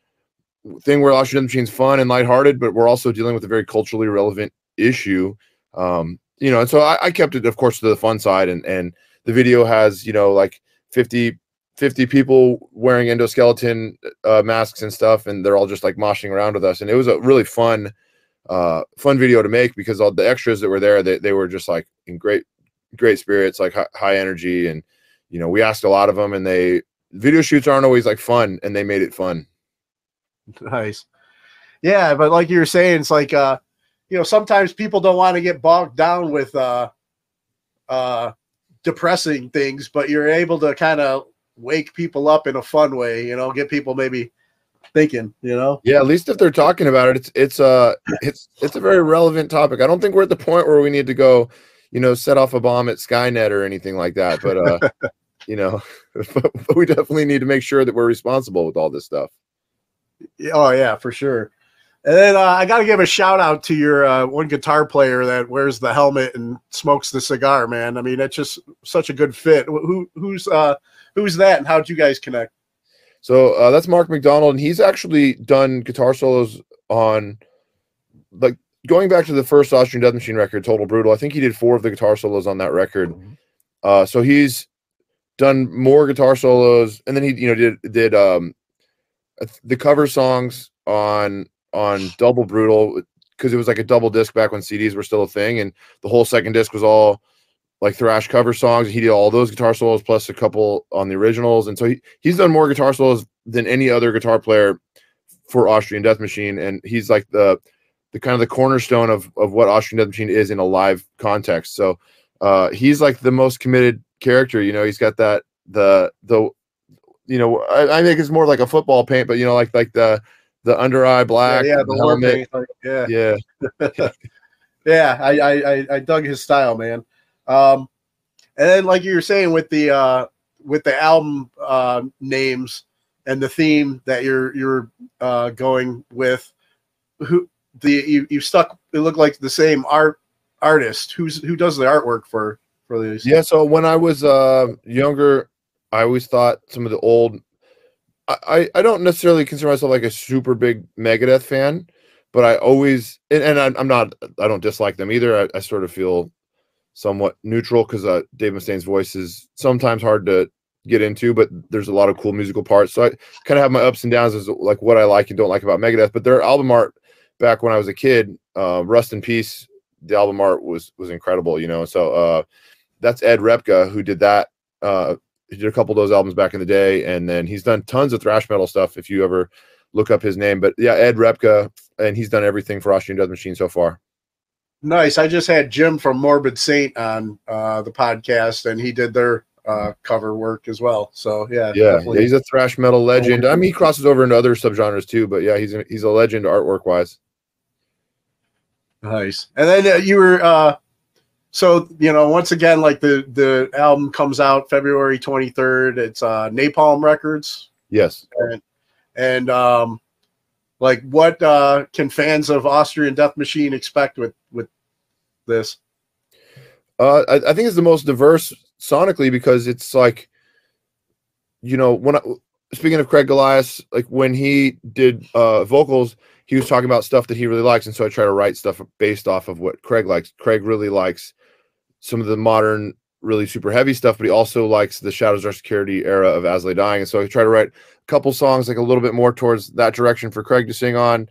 thing where Oxygen Machine's fun and lighthearted, but we're also dealing with a very culturally relevant issue. Um, you know, and so I, I kept it, of course, to the fun side, and and the video has you know like 50, 50 people wearing endoskeleton uh, masks and stuff, and they're all just like moshing around with us, and it was a really fun, uh, fun video to make because all the extras that were there, they they were just like in great, great spirits, like high, high energy, and you know, we asked a lot of them, and they video shoots aren't always like fun, and they made it fun. Nice. Yeah, but like you were saying, it's like uh, you know, sometimes people don't want to get bogged down with uh uh depressing things, but you're able to kind of wake people up in a fun way, you know, get people maybe thinking, you know. Yeah, at least if they're talking about it, it's it's uh it's it's a very relevant topic. I don't think we're at the point where we need to go, you know, set off a bomb at Skynet or anything like that. But uh, you know, but, but we definitely need to make sure that we're responsible with all this stuff. Oh yeah, for sure. And then uh, I got to give a shout out to your uh, one guitar player that wears the helmet and smokes the cigar, man. I mean, it's just such a good fit. Who who's uh who's that, and how'd you guys connect? So uh, that's Mark McDonald, and he's actually done guitar solos on, like going back to the first Austrian Death Machine record, Total Brutal. I think he did four of the guitar solos on that record. Uh, so he's done more guitar solos, and then he you know did did um the cover songs on on Double Brutal because it was like a double disc back when CDs were still a thing, and the whole second disc was all like thrash cover songs. He did all those guitar solos plus a couple on the originals, and so he, he's done more guitar solos than any other guitar player for Austrian Death Machine, and he's like the the kind of the cornerstone of of what Austrian Death Machine is in a live context. So uh, he's like the most committed character. You know, he's got that the the you know I, I think it's more like a football paint, but you know like like the the under eye black, yeah, the the helmet. like, yeah. Yeah, yeah, I, I I I dug his style, man. Um, and then like you were saying with the uh with the album uh names and the theme that you're you're uh going with, who the you you stuck it looked like the same art artist who's who does the artwork for for these. Yeah, so when I was uh, younger, I always thought some of the old. I, I don't necessarily consider myself like a super big Megadeth fan, but I always and, and I'm, I'm not. I don't dislike them either. I, I sort of feel somewhat neutral because uh, Dave Mustaine's voice is sometimes hard to get into, but there's a lot of cool musical parts. So I kind of have my ups and downs as like what I like and don't like about Megadeth. But their album art back when I was a kid, uh, Rust in Peace, the album art was was incredible. You know, so uh, that's Ed Repka who did that. Uh, he did a couple of those albums back in the day, and then he's done tons of thrash metal stuff. If you ever look up his name, but yeah, Ed Repka, and he's done everything for Austrian Death Machine so far. Nice. I just had Jim from Morbid Saint on uh the podcast, and he did their uh cover work as well. So yeah, Yeah, yeah, he's a thrash metal legend. I mean, he crosses over into other subgenres too, but yeah, he's a, he's a legend artwork wise. Nice. And then uh, you were uh so you know once again like the the album comes out February 23rd. It's uh Napalm Records Yes. and and um like what uh can fans of Austrian Death Machine expect with with this? Uh, I, I think it's the most diverse sonically because it's like, you know, when I, speaking of Craig Golias, like when he did uh, vocals, he was talking about stuff that he really likes, and so I try to write stuff based off of what Craig likes. Craig really likes some of the modern, really super heavy stuff, but he also likes the Shadows Are Security era of As Lay Dying, and so I try to write a couple songs like a little bit more towards that direction for Craig to sing on,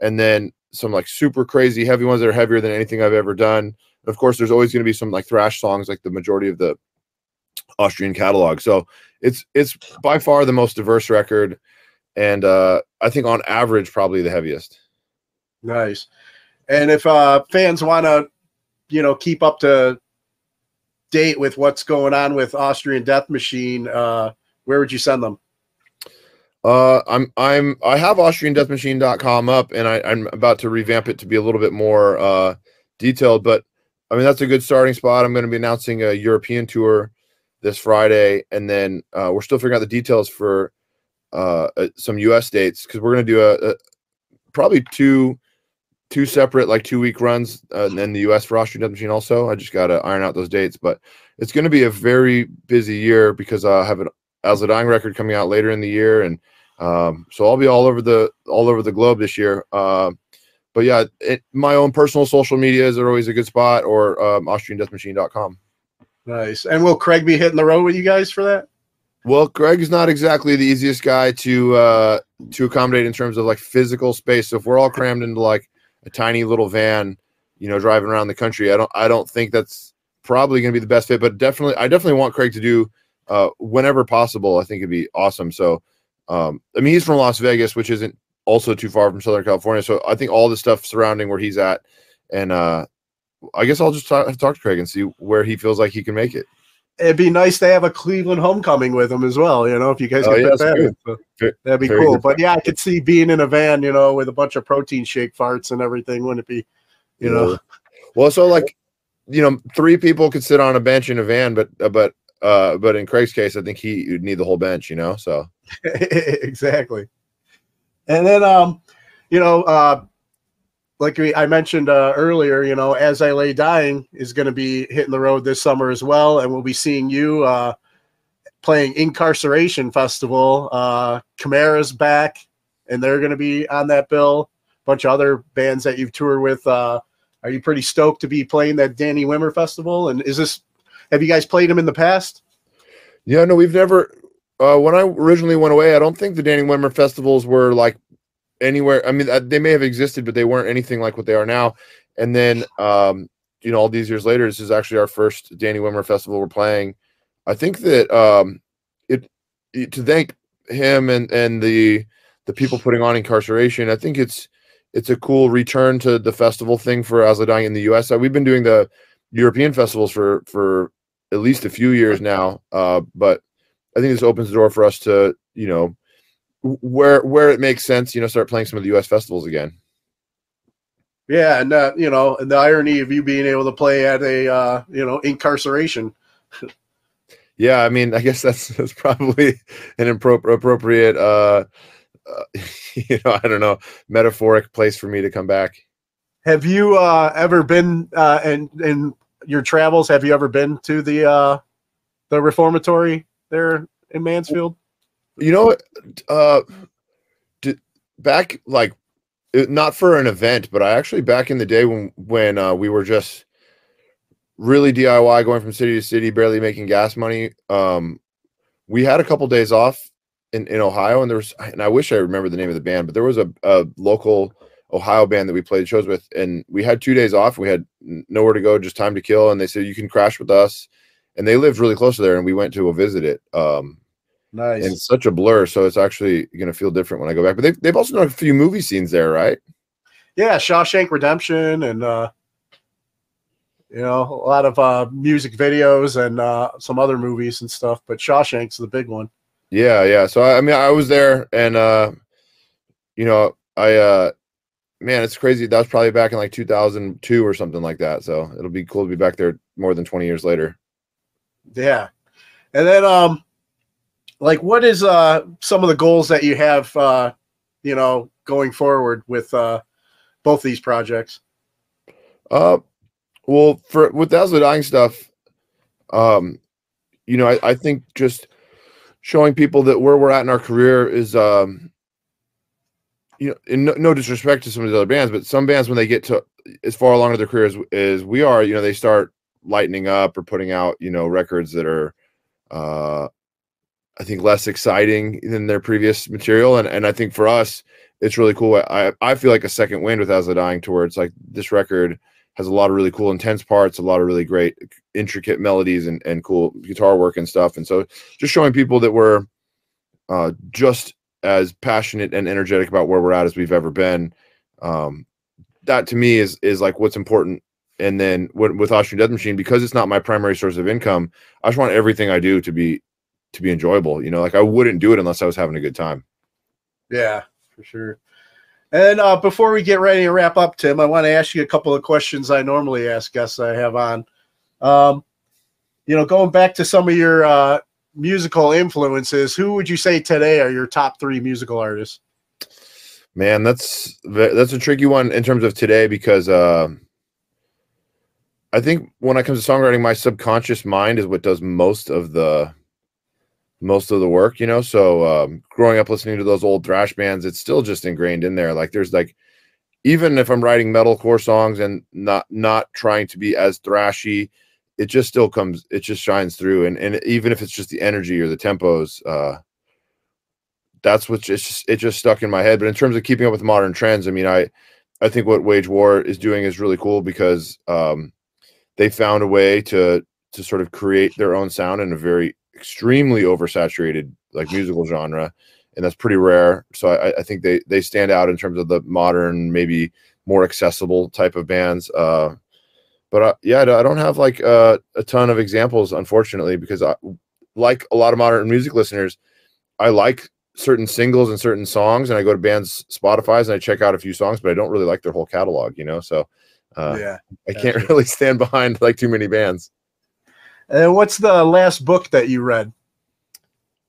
and then some like super crazy heavy ones that are heavier than anything I've ever done. Of course, there's always going to be some like thrash songs, like the majority of the Austrian catalog. So it's it's by far the most diverse record, and uh, I think on average probably the heaviest. Nice. And if uh fans want to you know keep up to date with what's going on with Austrian Death Machine, uh where would you send them? Uh, I'm I'm I have AustrianDeathMachine.com up, and I, I'm about to revamp it to be a little bit more uh, detailed. But I mean, that's a good starting spot. I'm going to be announcing a European tour this Friday, and then uh, we're still figuring out the details for uh, uh, some U.S. dates because we're going to do a, a probably two two separate like two week runs uh, in the U.S. for Austrian Death Machine. Also, I just got to iron out those dates, but it's going to be a very busy year because I have an As I Lay Dying record coming out later in the year, and um, so I'll be all over the all over the globe this year. Uh, but yeah, it, my own personal social medias are always a good spot, or um, AustrianDeathMachine.com. Nice. And will Craig be hitting the road with you guys for that? Well, Craig is not exactly the easiest guy to uh, to accommodate in terms of like physical space. So if we're all crammed into like a tiny little van, you know, driving around the country, I don't I don't think that's probably going to be the best fit. But definitely, I definitely want Craig to do uh, whenever possible. I think it'd be awesome. So, um, I mean, he's from Las Vegas, which isn't also too far from Southern California. So I think all the stuff surrounding where he's at, and uh, I guess I'll just talk, talk to Craig and see where he feels like he can make it it'd be nice to have a Cleveland homecoming with him as well. You know, if you guys Oh, could yeah, that, so that'd be very cool. But yeah, I could see being in a van, you know, with a bunch of protein shake farts and everything. Wouldn't it be? You know, Well, so like, you know, three people could sit on a bench in a van, but uh, but uh, but in Craig's case, I think he would need the whole bench. You know, so exactly. And then, um, you know, uh, like we, I mentioned uh, earlier, you know, as I lay dying is going to be hitting the road this summer as well, and we'll be seeing you uh, playing Inkcarceration Festival. Uh, Chimaira's back, and they're going to be on that bill. A bunch of other bands that you've toured with. Uh, are you pretty stoked to be playing that Danny Wimmer Festival? And is this? Have you guys played them in the past? yeah, no, we've never. Uh, when I originally went away, I don't think the Danny Wimmer festivals were like anywhere. I mean, uh, they may have existed, but they weren't anything like what they are now. And then, um, you know, all these years later, this is actually our first Danny Wimmer festival we're playing. I think that um, it, it to thank him and and the the people putting on Inkcarceration. I think it's it's a cool return to the festival thing for As Dying in the U.S. Uh, We've been doing the European festivals for for at least a few years now, uh, but I think this opens the door for us to you know where where it makes sense, you know, start playing some of the U.S. festivals again. Yeah, and uh, you know, and the irony of you being able to play at a uh, you know Inkcarceration. Yeah, I mean, I guess that's that's probably an appro- appropriate, uh, uh, you know, I don't know, metaphoric place for me to come back. Have you uh, ever been uh, in in your travels? Have you ever been to the uh, the reformatory there in Mansfield? You know, uh, d- back like not for an event, but I actually back in the day when when uh, we were just really DIY, going from city to city, barely making gas money. Um, we had a couple days off in, in Ohio, and there was, and I wish I remember the name of the band, but there was a, a local Ohio band that we played shows with, and we had two days off. We had nowhere to go, just time to kill, and they said you can crash with us, and they lived really close to there, and we went to go visit it. Um, Nice. and it's such a blur, so it's actually going to feel different when I go back. But they've they've also done a few movie scenes there, right? yeah, Shawshank Redemption, and uh, you know a lot of uh, music videos and uh, some other movies and stuff. But Shawshank's the big one. Yeah, yeah. So I, I mean, I was there, and uh, you know, I uh, man, it's crazy. That was probably back in like 2002 or something like that. So it'll be cool to be back there more than 20 years later. Yeah, and then um, like what is uh some of the goals that you have uh, you know, going forward with uh both these projects? Uh, well, for with the As I Lay Dying stuff, um, you know, I, I think just showing people that where we're at in our career is, um, you know, in no, no disrespect to some of the other bands, but some bands when they get to as far along in their careers as we are, you know, they start lightening up or putting out, you know, records that are, uh, I think less exciting than their previous material, and and I think for us, it's really cool. I I feel like a second wind with As I Lay Dying Tour. It's like this record has a lot of really cool intense parts, a lot of really great intricate melodies and, and cool guitar work and stuff. And so just showing people that we're uh, just as passionate and energetic about where we're at as we've ever been. Um, that to me is is like what's important. And then with, with Austrian Death Machine, because it's not my primary source of income, I just want everything I do to be to be enjoyable. You know, like I wouldn't do it unless I was having a good time. Yeah, for sure. And uh, before we get ready to wrap up, Tim, I want to ask you a couple of questions I normally ask guests I have on. Um, you know, going back to some of your uh, musical influences, who would you say today are your top three musical artists? Man, that's that's a tricky one in terms of today because uh, I think when it comes to songwriting, my subconscious mind is what does most of the most of the work, you know. So um, growing up listening to those old thrash bands, it's still just ingrained in there. Like there's like even if I'm writing metalcore songs and not not trying to be as thrashy, it just still comes, it just shines through. And and even if it's just the energy or the tempos, uh, that's what just it just stuck in my head. But in terms of keeping up with modern trends, I mean, I I think what Wage War is doing is really cool because um, they found a way to to sort of create their own sound in a very extremely oversaturated like musical genre, and that's pretty rare. So I, I think they they stand out in terms of the modern, maybe more accessible type of bands. Uh, but uh, yeah, I don't have like uh, a ton of examples, unfortunately, because I, like a lot of modern music listeners, I like certain singles and certain songs, and I go to bands Spotify's and I check out a few songs, but I don't really like their whole catalog, you know. So uh, yeah, I can't really stand behind like too many bands. And what's the last book that you read?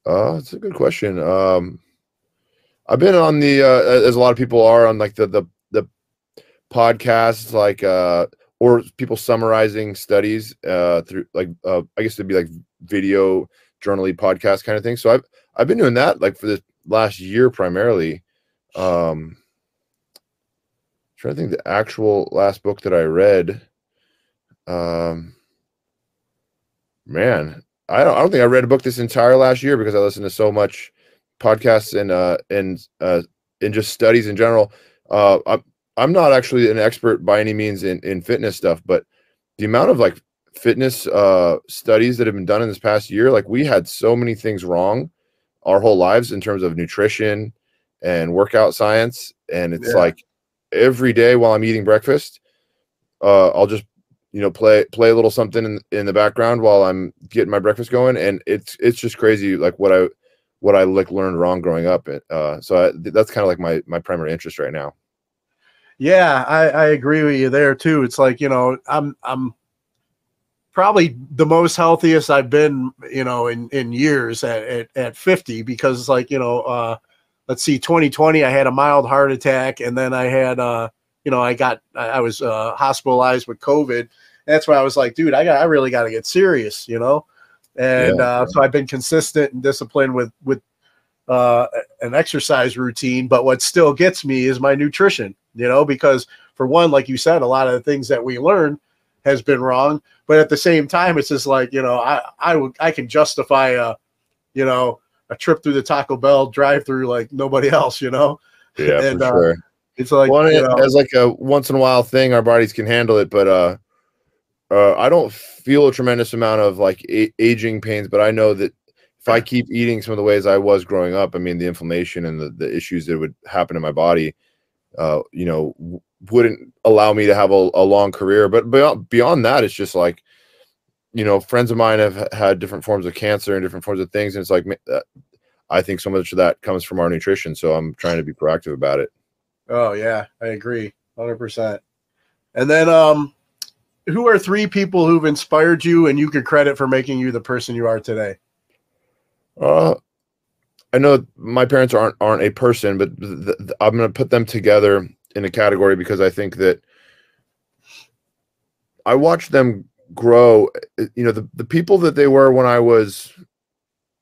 Uh, it's a good question. Um, I've been on the uh, as a lot of people are on like the the the podcasts, like uh, or people summarizing studies uh through like uh, I guess it'd be like video journally podcast kind of thing. So I've I've been doing that like for the last year primarily. Um, trying to think the actual last book that I read. Um, man, I don't I don't think I read a book this entire last year because I listened to so much podcasts and uh and uh and just studies in general. Uh, I'm I'm not actually an expert by any means in in fitness stuff, but the amount of like fitness uh studies that have been done in this past year, like we had so many things wrong our whole lives in terms of nutrition and workout science, and it's Yeah. like every day while I'm eating breakfast, uh, I'll just you know play play a little something in, in the background while I'm getting my breakfast going, and it's it's just crazy like what I what I like learned wrong growing up. Uh, so I, that's kind of like my my primary interest right now. Yeah, I, I agree with you there too. It's like, you know, I'm I'm probably the most healthiest I've been, you know, in in years at at, at 50 because it's like, you know, uh let's see 2020 I had a mild heart attack and then I had uh you know, I got I was uh hospitalized with COVID. That's why I was like, dude, I got I really got to get serious, you know. And Yeah. uh so I've been consistent and disciplined with with uh an exercise routine, but what still gets me is my nutrition, you know, because for one, like you said, a lot of the things that we learn has been wrong, but at the same time, it's just like, you know, I I would I can justify a, you know, a trip through the Taco Bell drive through like nobody else, you know. Yeah, And, for uh, sure. It's like well, you know, as like a once in a while thing, our bodies can handle it, but uh, uh, I don't feel a tremendous amount of like a- aging pains. But I know that if I keep eating some of the ways I was growing up, I mean, the inflammation and the, the issues that would happen in my body, uh, you know, w- wouldn't allow me to have a, a long career. But beyond beyond that, it's just like, you know, friends of mine have had different forms of cancer and different forms of things, and it's like, uh, I think so much of that comes from our nutrition. So I'm trying to be proactive about it. Oh yeah, I agree, hundred percent. And then, um, who are three people who've inspired you and you could credit for making you the person you are today? Uh, I know my parents aren't aren't a person, but th- th- I'm going to put them together in a category because I think that I watched them grow. uh, You know, the the people that they were when I was,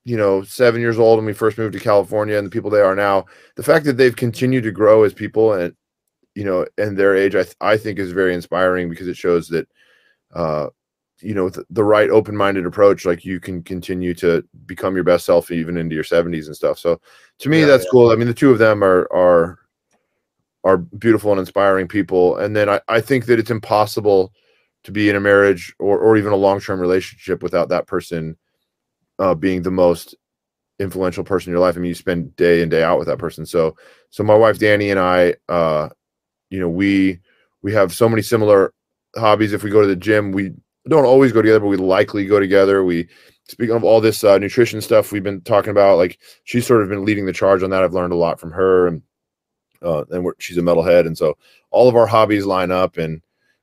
you know, seven years old when we first moved to California, and the people they are now. The fact that they've continued to grow as people and you know, and their age, I th- I think is very inspiring because it shows that. Uh, you know the, the right open-minded approach like you can continue to become your best self even into your 70s and stuff so to me Yeah, that's yeah. cool i mean the two of them are are are beautiful and inspiring people and then i, I think that it's impossible to be in a marriage or, or even a long-term relationship without that person uh, being the most influential person in your life i mean you spend day in day out with that person so so my wife danny and i uh you know we we have so many similar hobbies if we go to the gym we don't always go together, but we likely go together. We speaking of all this uh, nutrition stuff we've been talking about, like she's sort of been leading the charge on that. I've learned a lot from her, and uh, and she's a metalhead, and so all of our hobbies line up, and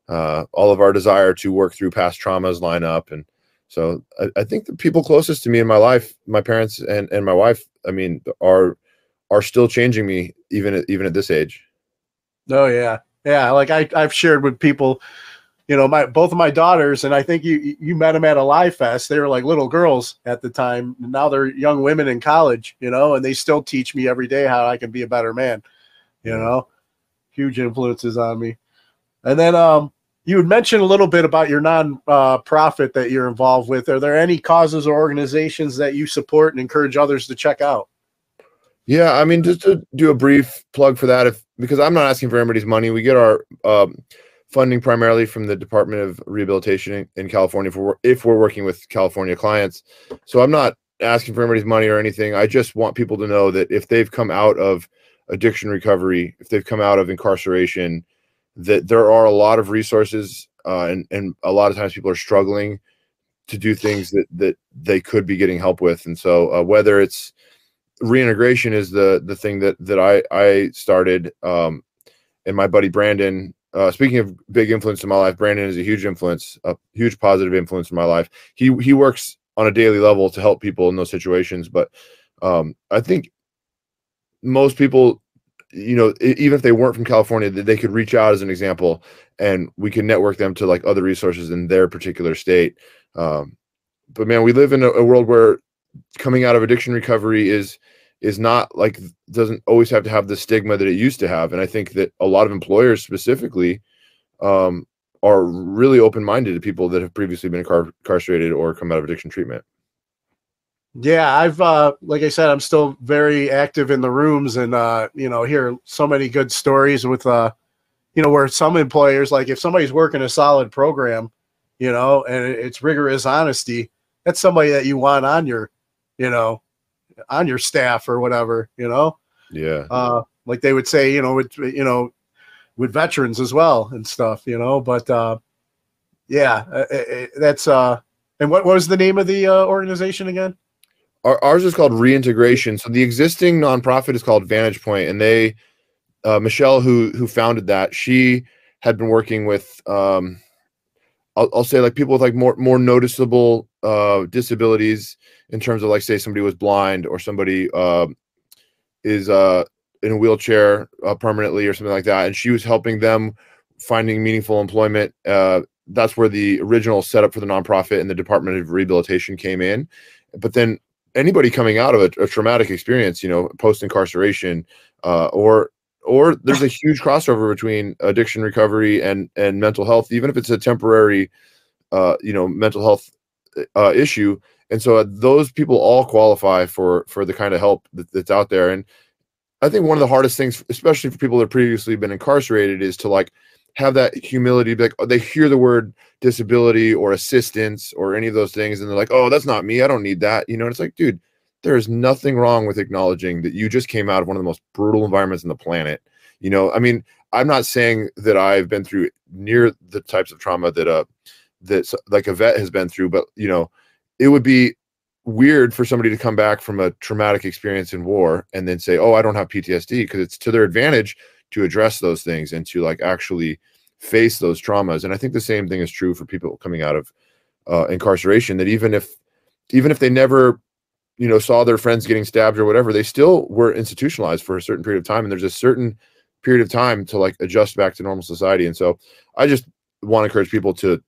uh, all of our desire to work through past traumas line up, and so I, I think the people closest to me in my life, my parents and and my wife, I mean, are are still changing me even at, even at this age. Oh yeah, yeah. Like I I've shared with people, you know, my both of my daughters, and I think you you met them at a live fest. They were like little girls at the time. Now they're young women in college, you know, and they still teach me every day how I can be a better man. You know, huge influences on me. And then um, you had mentioned a little bit about your non uh, that you're involved with. Are there any causes or organizations that you support and encourage others to check out? Yeah, I mean, just to do a brief plug for that, if because I'm not asking for anybody's money, we get our um, funding primarily from the Department of Rehabilitation in, in California for if we're working with California clients. So I'm not asking for anybody's money or anything. I just want people to know that if they've come out of addiction recovery, if they've come out of incarceration, that there are a lot of resources, uh, and and a lot of times people are struggling to do things that that they could be getting help with, and so uh, whether it's reintegration is the the thing that that I I started um and my buddy Brandon uh speaking of big influence in my life Brandon is a huge influence a huge positive influence in my life. He he works on a daily level to help people in those situations but um I think most people you know even if they weren't from California that they could reach out as an example and we can network them to like other resources in their particular state um but man we live in a, a world where coming out of addiction recovery is is not like doesn't always have to have the stigma that it used to have and i think that a lot of employers specifically um, are really open-minded to people that have previously been incar- incarcerated or come out of addiction treatment yeah i've uh like i said i'm still very active in the rooms and uh you know hear so many good stories with uh you know where some employers like if somebody's working a solid program you know and it's rigorous honesty that's somebody that you want on your you know, on your staff or whatever, you know? Yeah. Uh, like they would say, you know, with, you know, with veterans as well and stuff, you know, but, uh, yeah, uh, uh, uh that's, uh, and what, what was the name of the uh, organization again? Our, ours is called reintegration. So the existing nonprofit is called Vantage Point, and they, uh, Michelle, who who founded that, she had been working with, um, I'll, I'll say like people with like more more noticeable uh, disabilities in terms of like say somebody was blind or somebody uh, is uh, in a wheelchair uh, permanently or something like that and she was helping them finding meaningful employment uh, that's where the original setup for the nonprofit and the department of rehabilitation came in but then anybody coming out of a, a traumatic experience you know post incarceration uh, or or there's a huge crossover between addiction recovery and and mental health even if it's a temporary uh, you know mental health uh, issue. And so uh, those people all qualify for for the kind of help that, that's out there. And i think one of the hardest things especially for people that have previously been incarcerated is to like have that humility like oh, they hear the word disability or assistance or any of those things and they're like oh that's not me i don't need that you know and it's like dude there is nothing wrong with acknowledging that you just came out of one of the most brutal environments on the planet you know i mean i'm not saying that i've been through near the types of trauma that uh that like a vet has been through but you know it would be weird for somebody to come back from a traumatic experience in war and then say oh i don't have ptsd because it's to their advantage to address those things and to like actually face those traumas. And i think the same thing is true for people coming out of uh, incarceration that even if even if they never you know saw their friends getting stabbed or whatever they still were institutionalized for a certain period of time and there's a certain period of time to like adjust back to normal society. And so i just want to encourage people to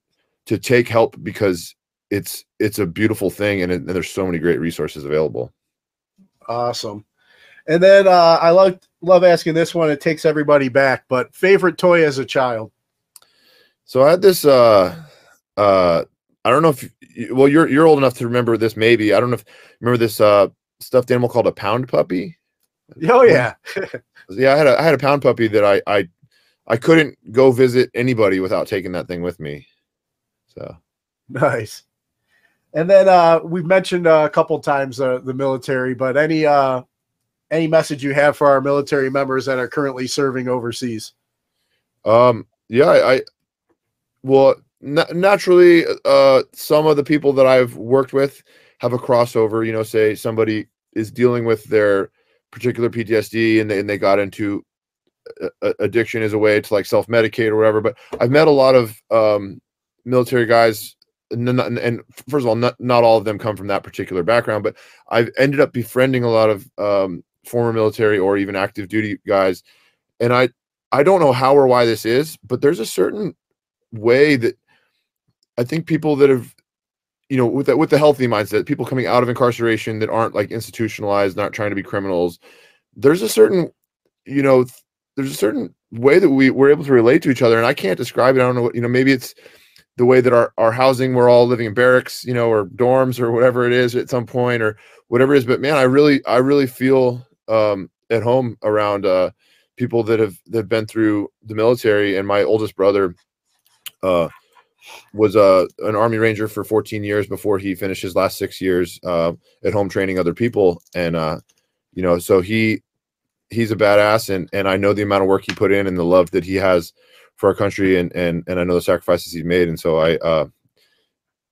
to take help because it's it's a beautiful thing and, it, and there's so many great resources available. Awesome and then uh, i love love asking this one. It takes everybody back but favorite toy as a child? So i had this uh uh i don't know if you, well you're you're old enough to remember this maybe. I don't know if remember this uh stuffed animal called a pound puppy? Oh yeah. Yeah i had a i had a pound puppy that i i i couldn't go visit anybody without taking that thing with me. So. Nice. And then uh, we've mentioned uh, a couple times uh, the military, but any uh, any message you have for our military members that are currently serving overseas? Um, yeah, I, I well, na- naturally, uh, some of the people that I've worked with have a crossover. You know, say somebody is dealing with their particular PTSD and they, and they got into uh, addiction as a way to like self medicate or whatever. But I've met a lot of um, military guys. And, and, first of all, not, not all of them come from that particular background, but I've ended up befriending a lot of um, former military or even active duty guys. And I, I don't know how or why this is, but there's a certain way that I think people that have, you know, with the, with the healthy mindset, people coming out of incarceration that aren't like institutionalized, not trying to be criminals, there's a certain, you know, there's a certain way that we we're able to relate to each other, and I can't describe it. I don't know what you know. Maybe it's the way that our our housing, we're all living in barracks, you know, or dorms or whatever it is at some point, or whatever it is. But man, I really I really feel um, at home around uh, people that have that have been through the military. And my oldest brother uh, was uh, an army ranger for 14 years before he finished his last six years uh, at home training other people. And uh, you know, so he he's a badass, and and I know the amount of work he put in and the love that he has for our country, and and and I know the sacrifices he's made. And so I. Uh,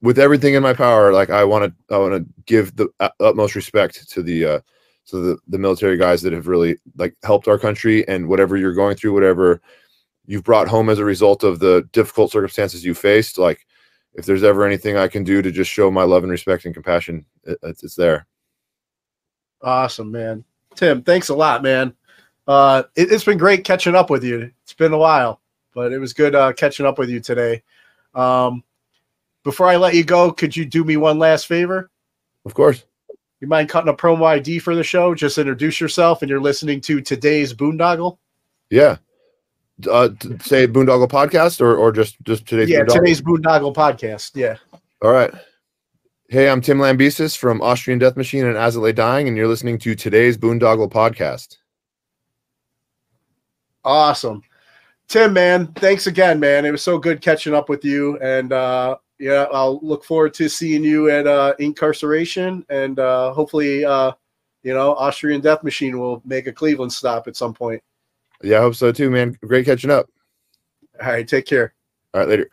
with everything in my power, like I want to, I want to give the utmost respect to the uh, so the, the military guys that have really like helped our country and whatever you're going through whatever you've brought home as a result of the difficult circumstances you faced like if there's ever anything i can do to just show my love and respect and compassion it, it's, it's there. Awesome man. Tim thanks a lot man. Uh, it, has been great catching up with you. It's been a while but it was good uh, catching up with you today. Um, before i let you go could you do me one last favor? Of course you mind cutting a promo ID for the show? Just introduce yourself, and you're listening to today's Boondoggle. Yeah. Uh, say Boondoggle podcast, or or just just today's. Yeah, Boondoggle? today's Boondoggle podcast. Yeah. All right. Hey, I'm Tim Lambesis from Austrian Death Machine and As I Lay Dying, and you're listening to today's Boondoggle podcast. Awesome. Tim, man, thanks again, man. It was so good catching up with you. And uh, yeah, I'll look forward to seeing you at uh, Inkcarceration, and uh, hopefully, uh, you know, Austrian Death Machine will make a Cleveland stop at some point. Yeah, I hope so too, man. Great catching up. All right, take care. All right, later.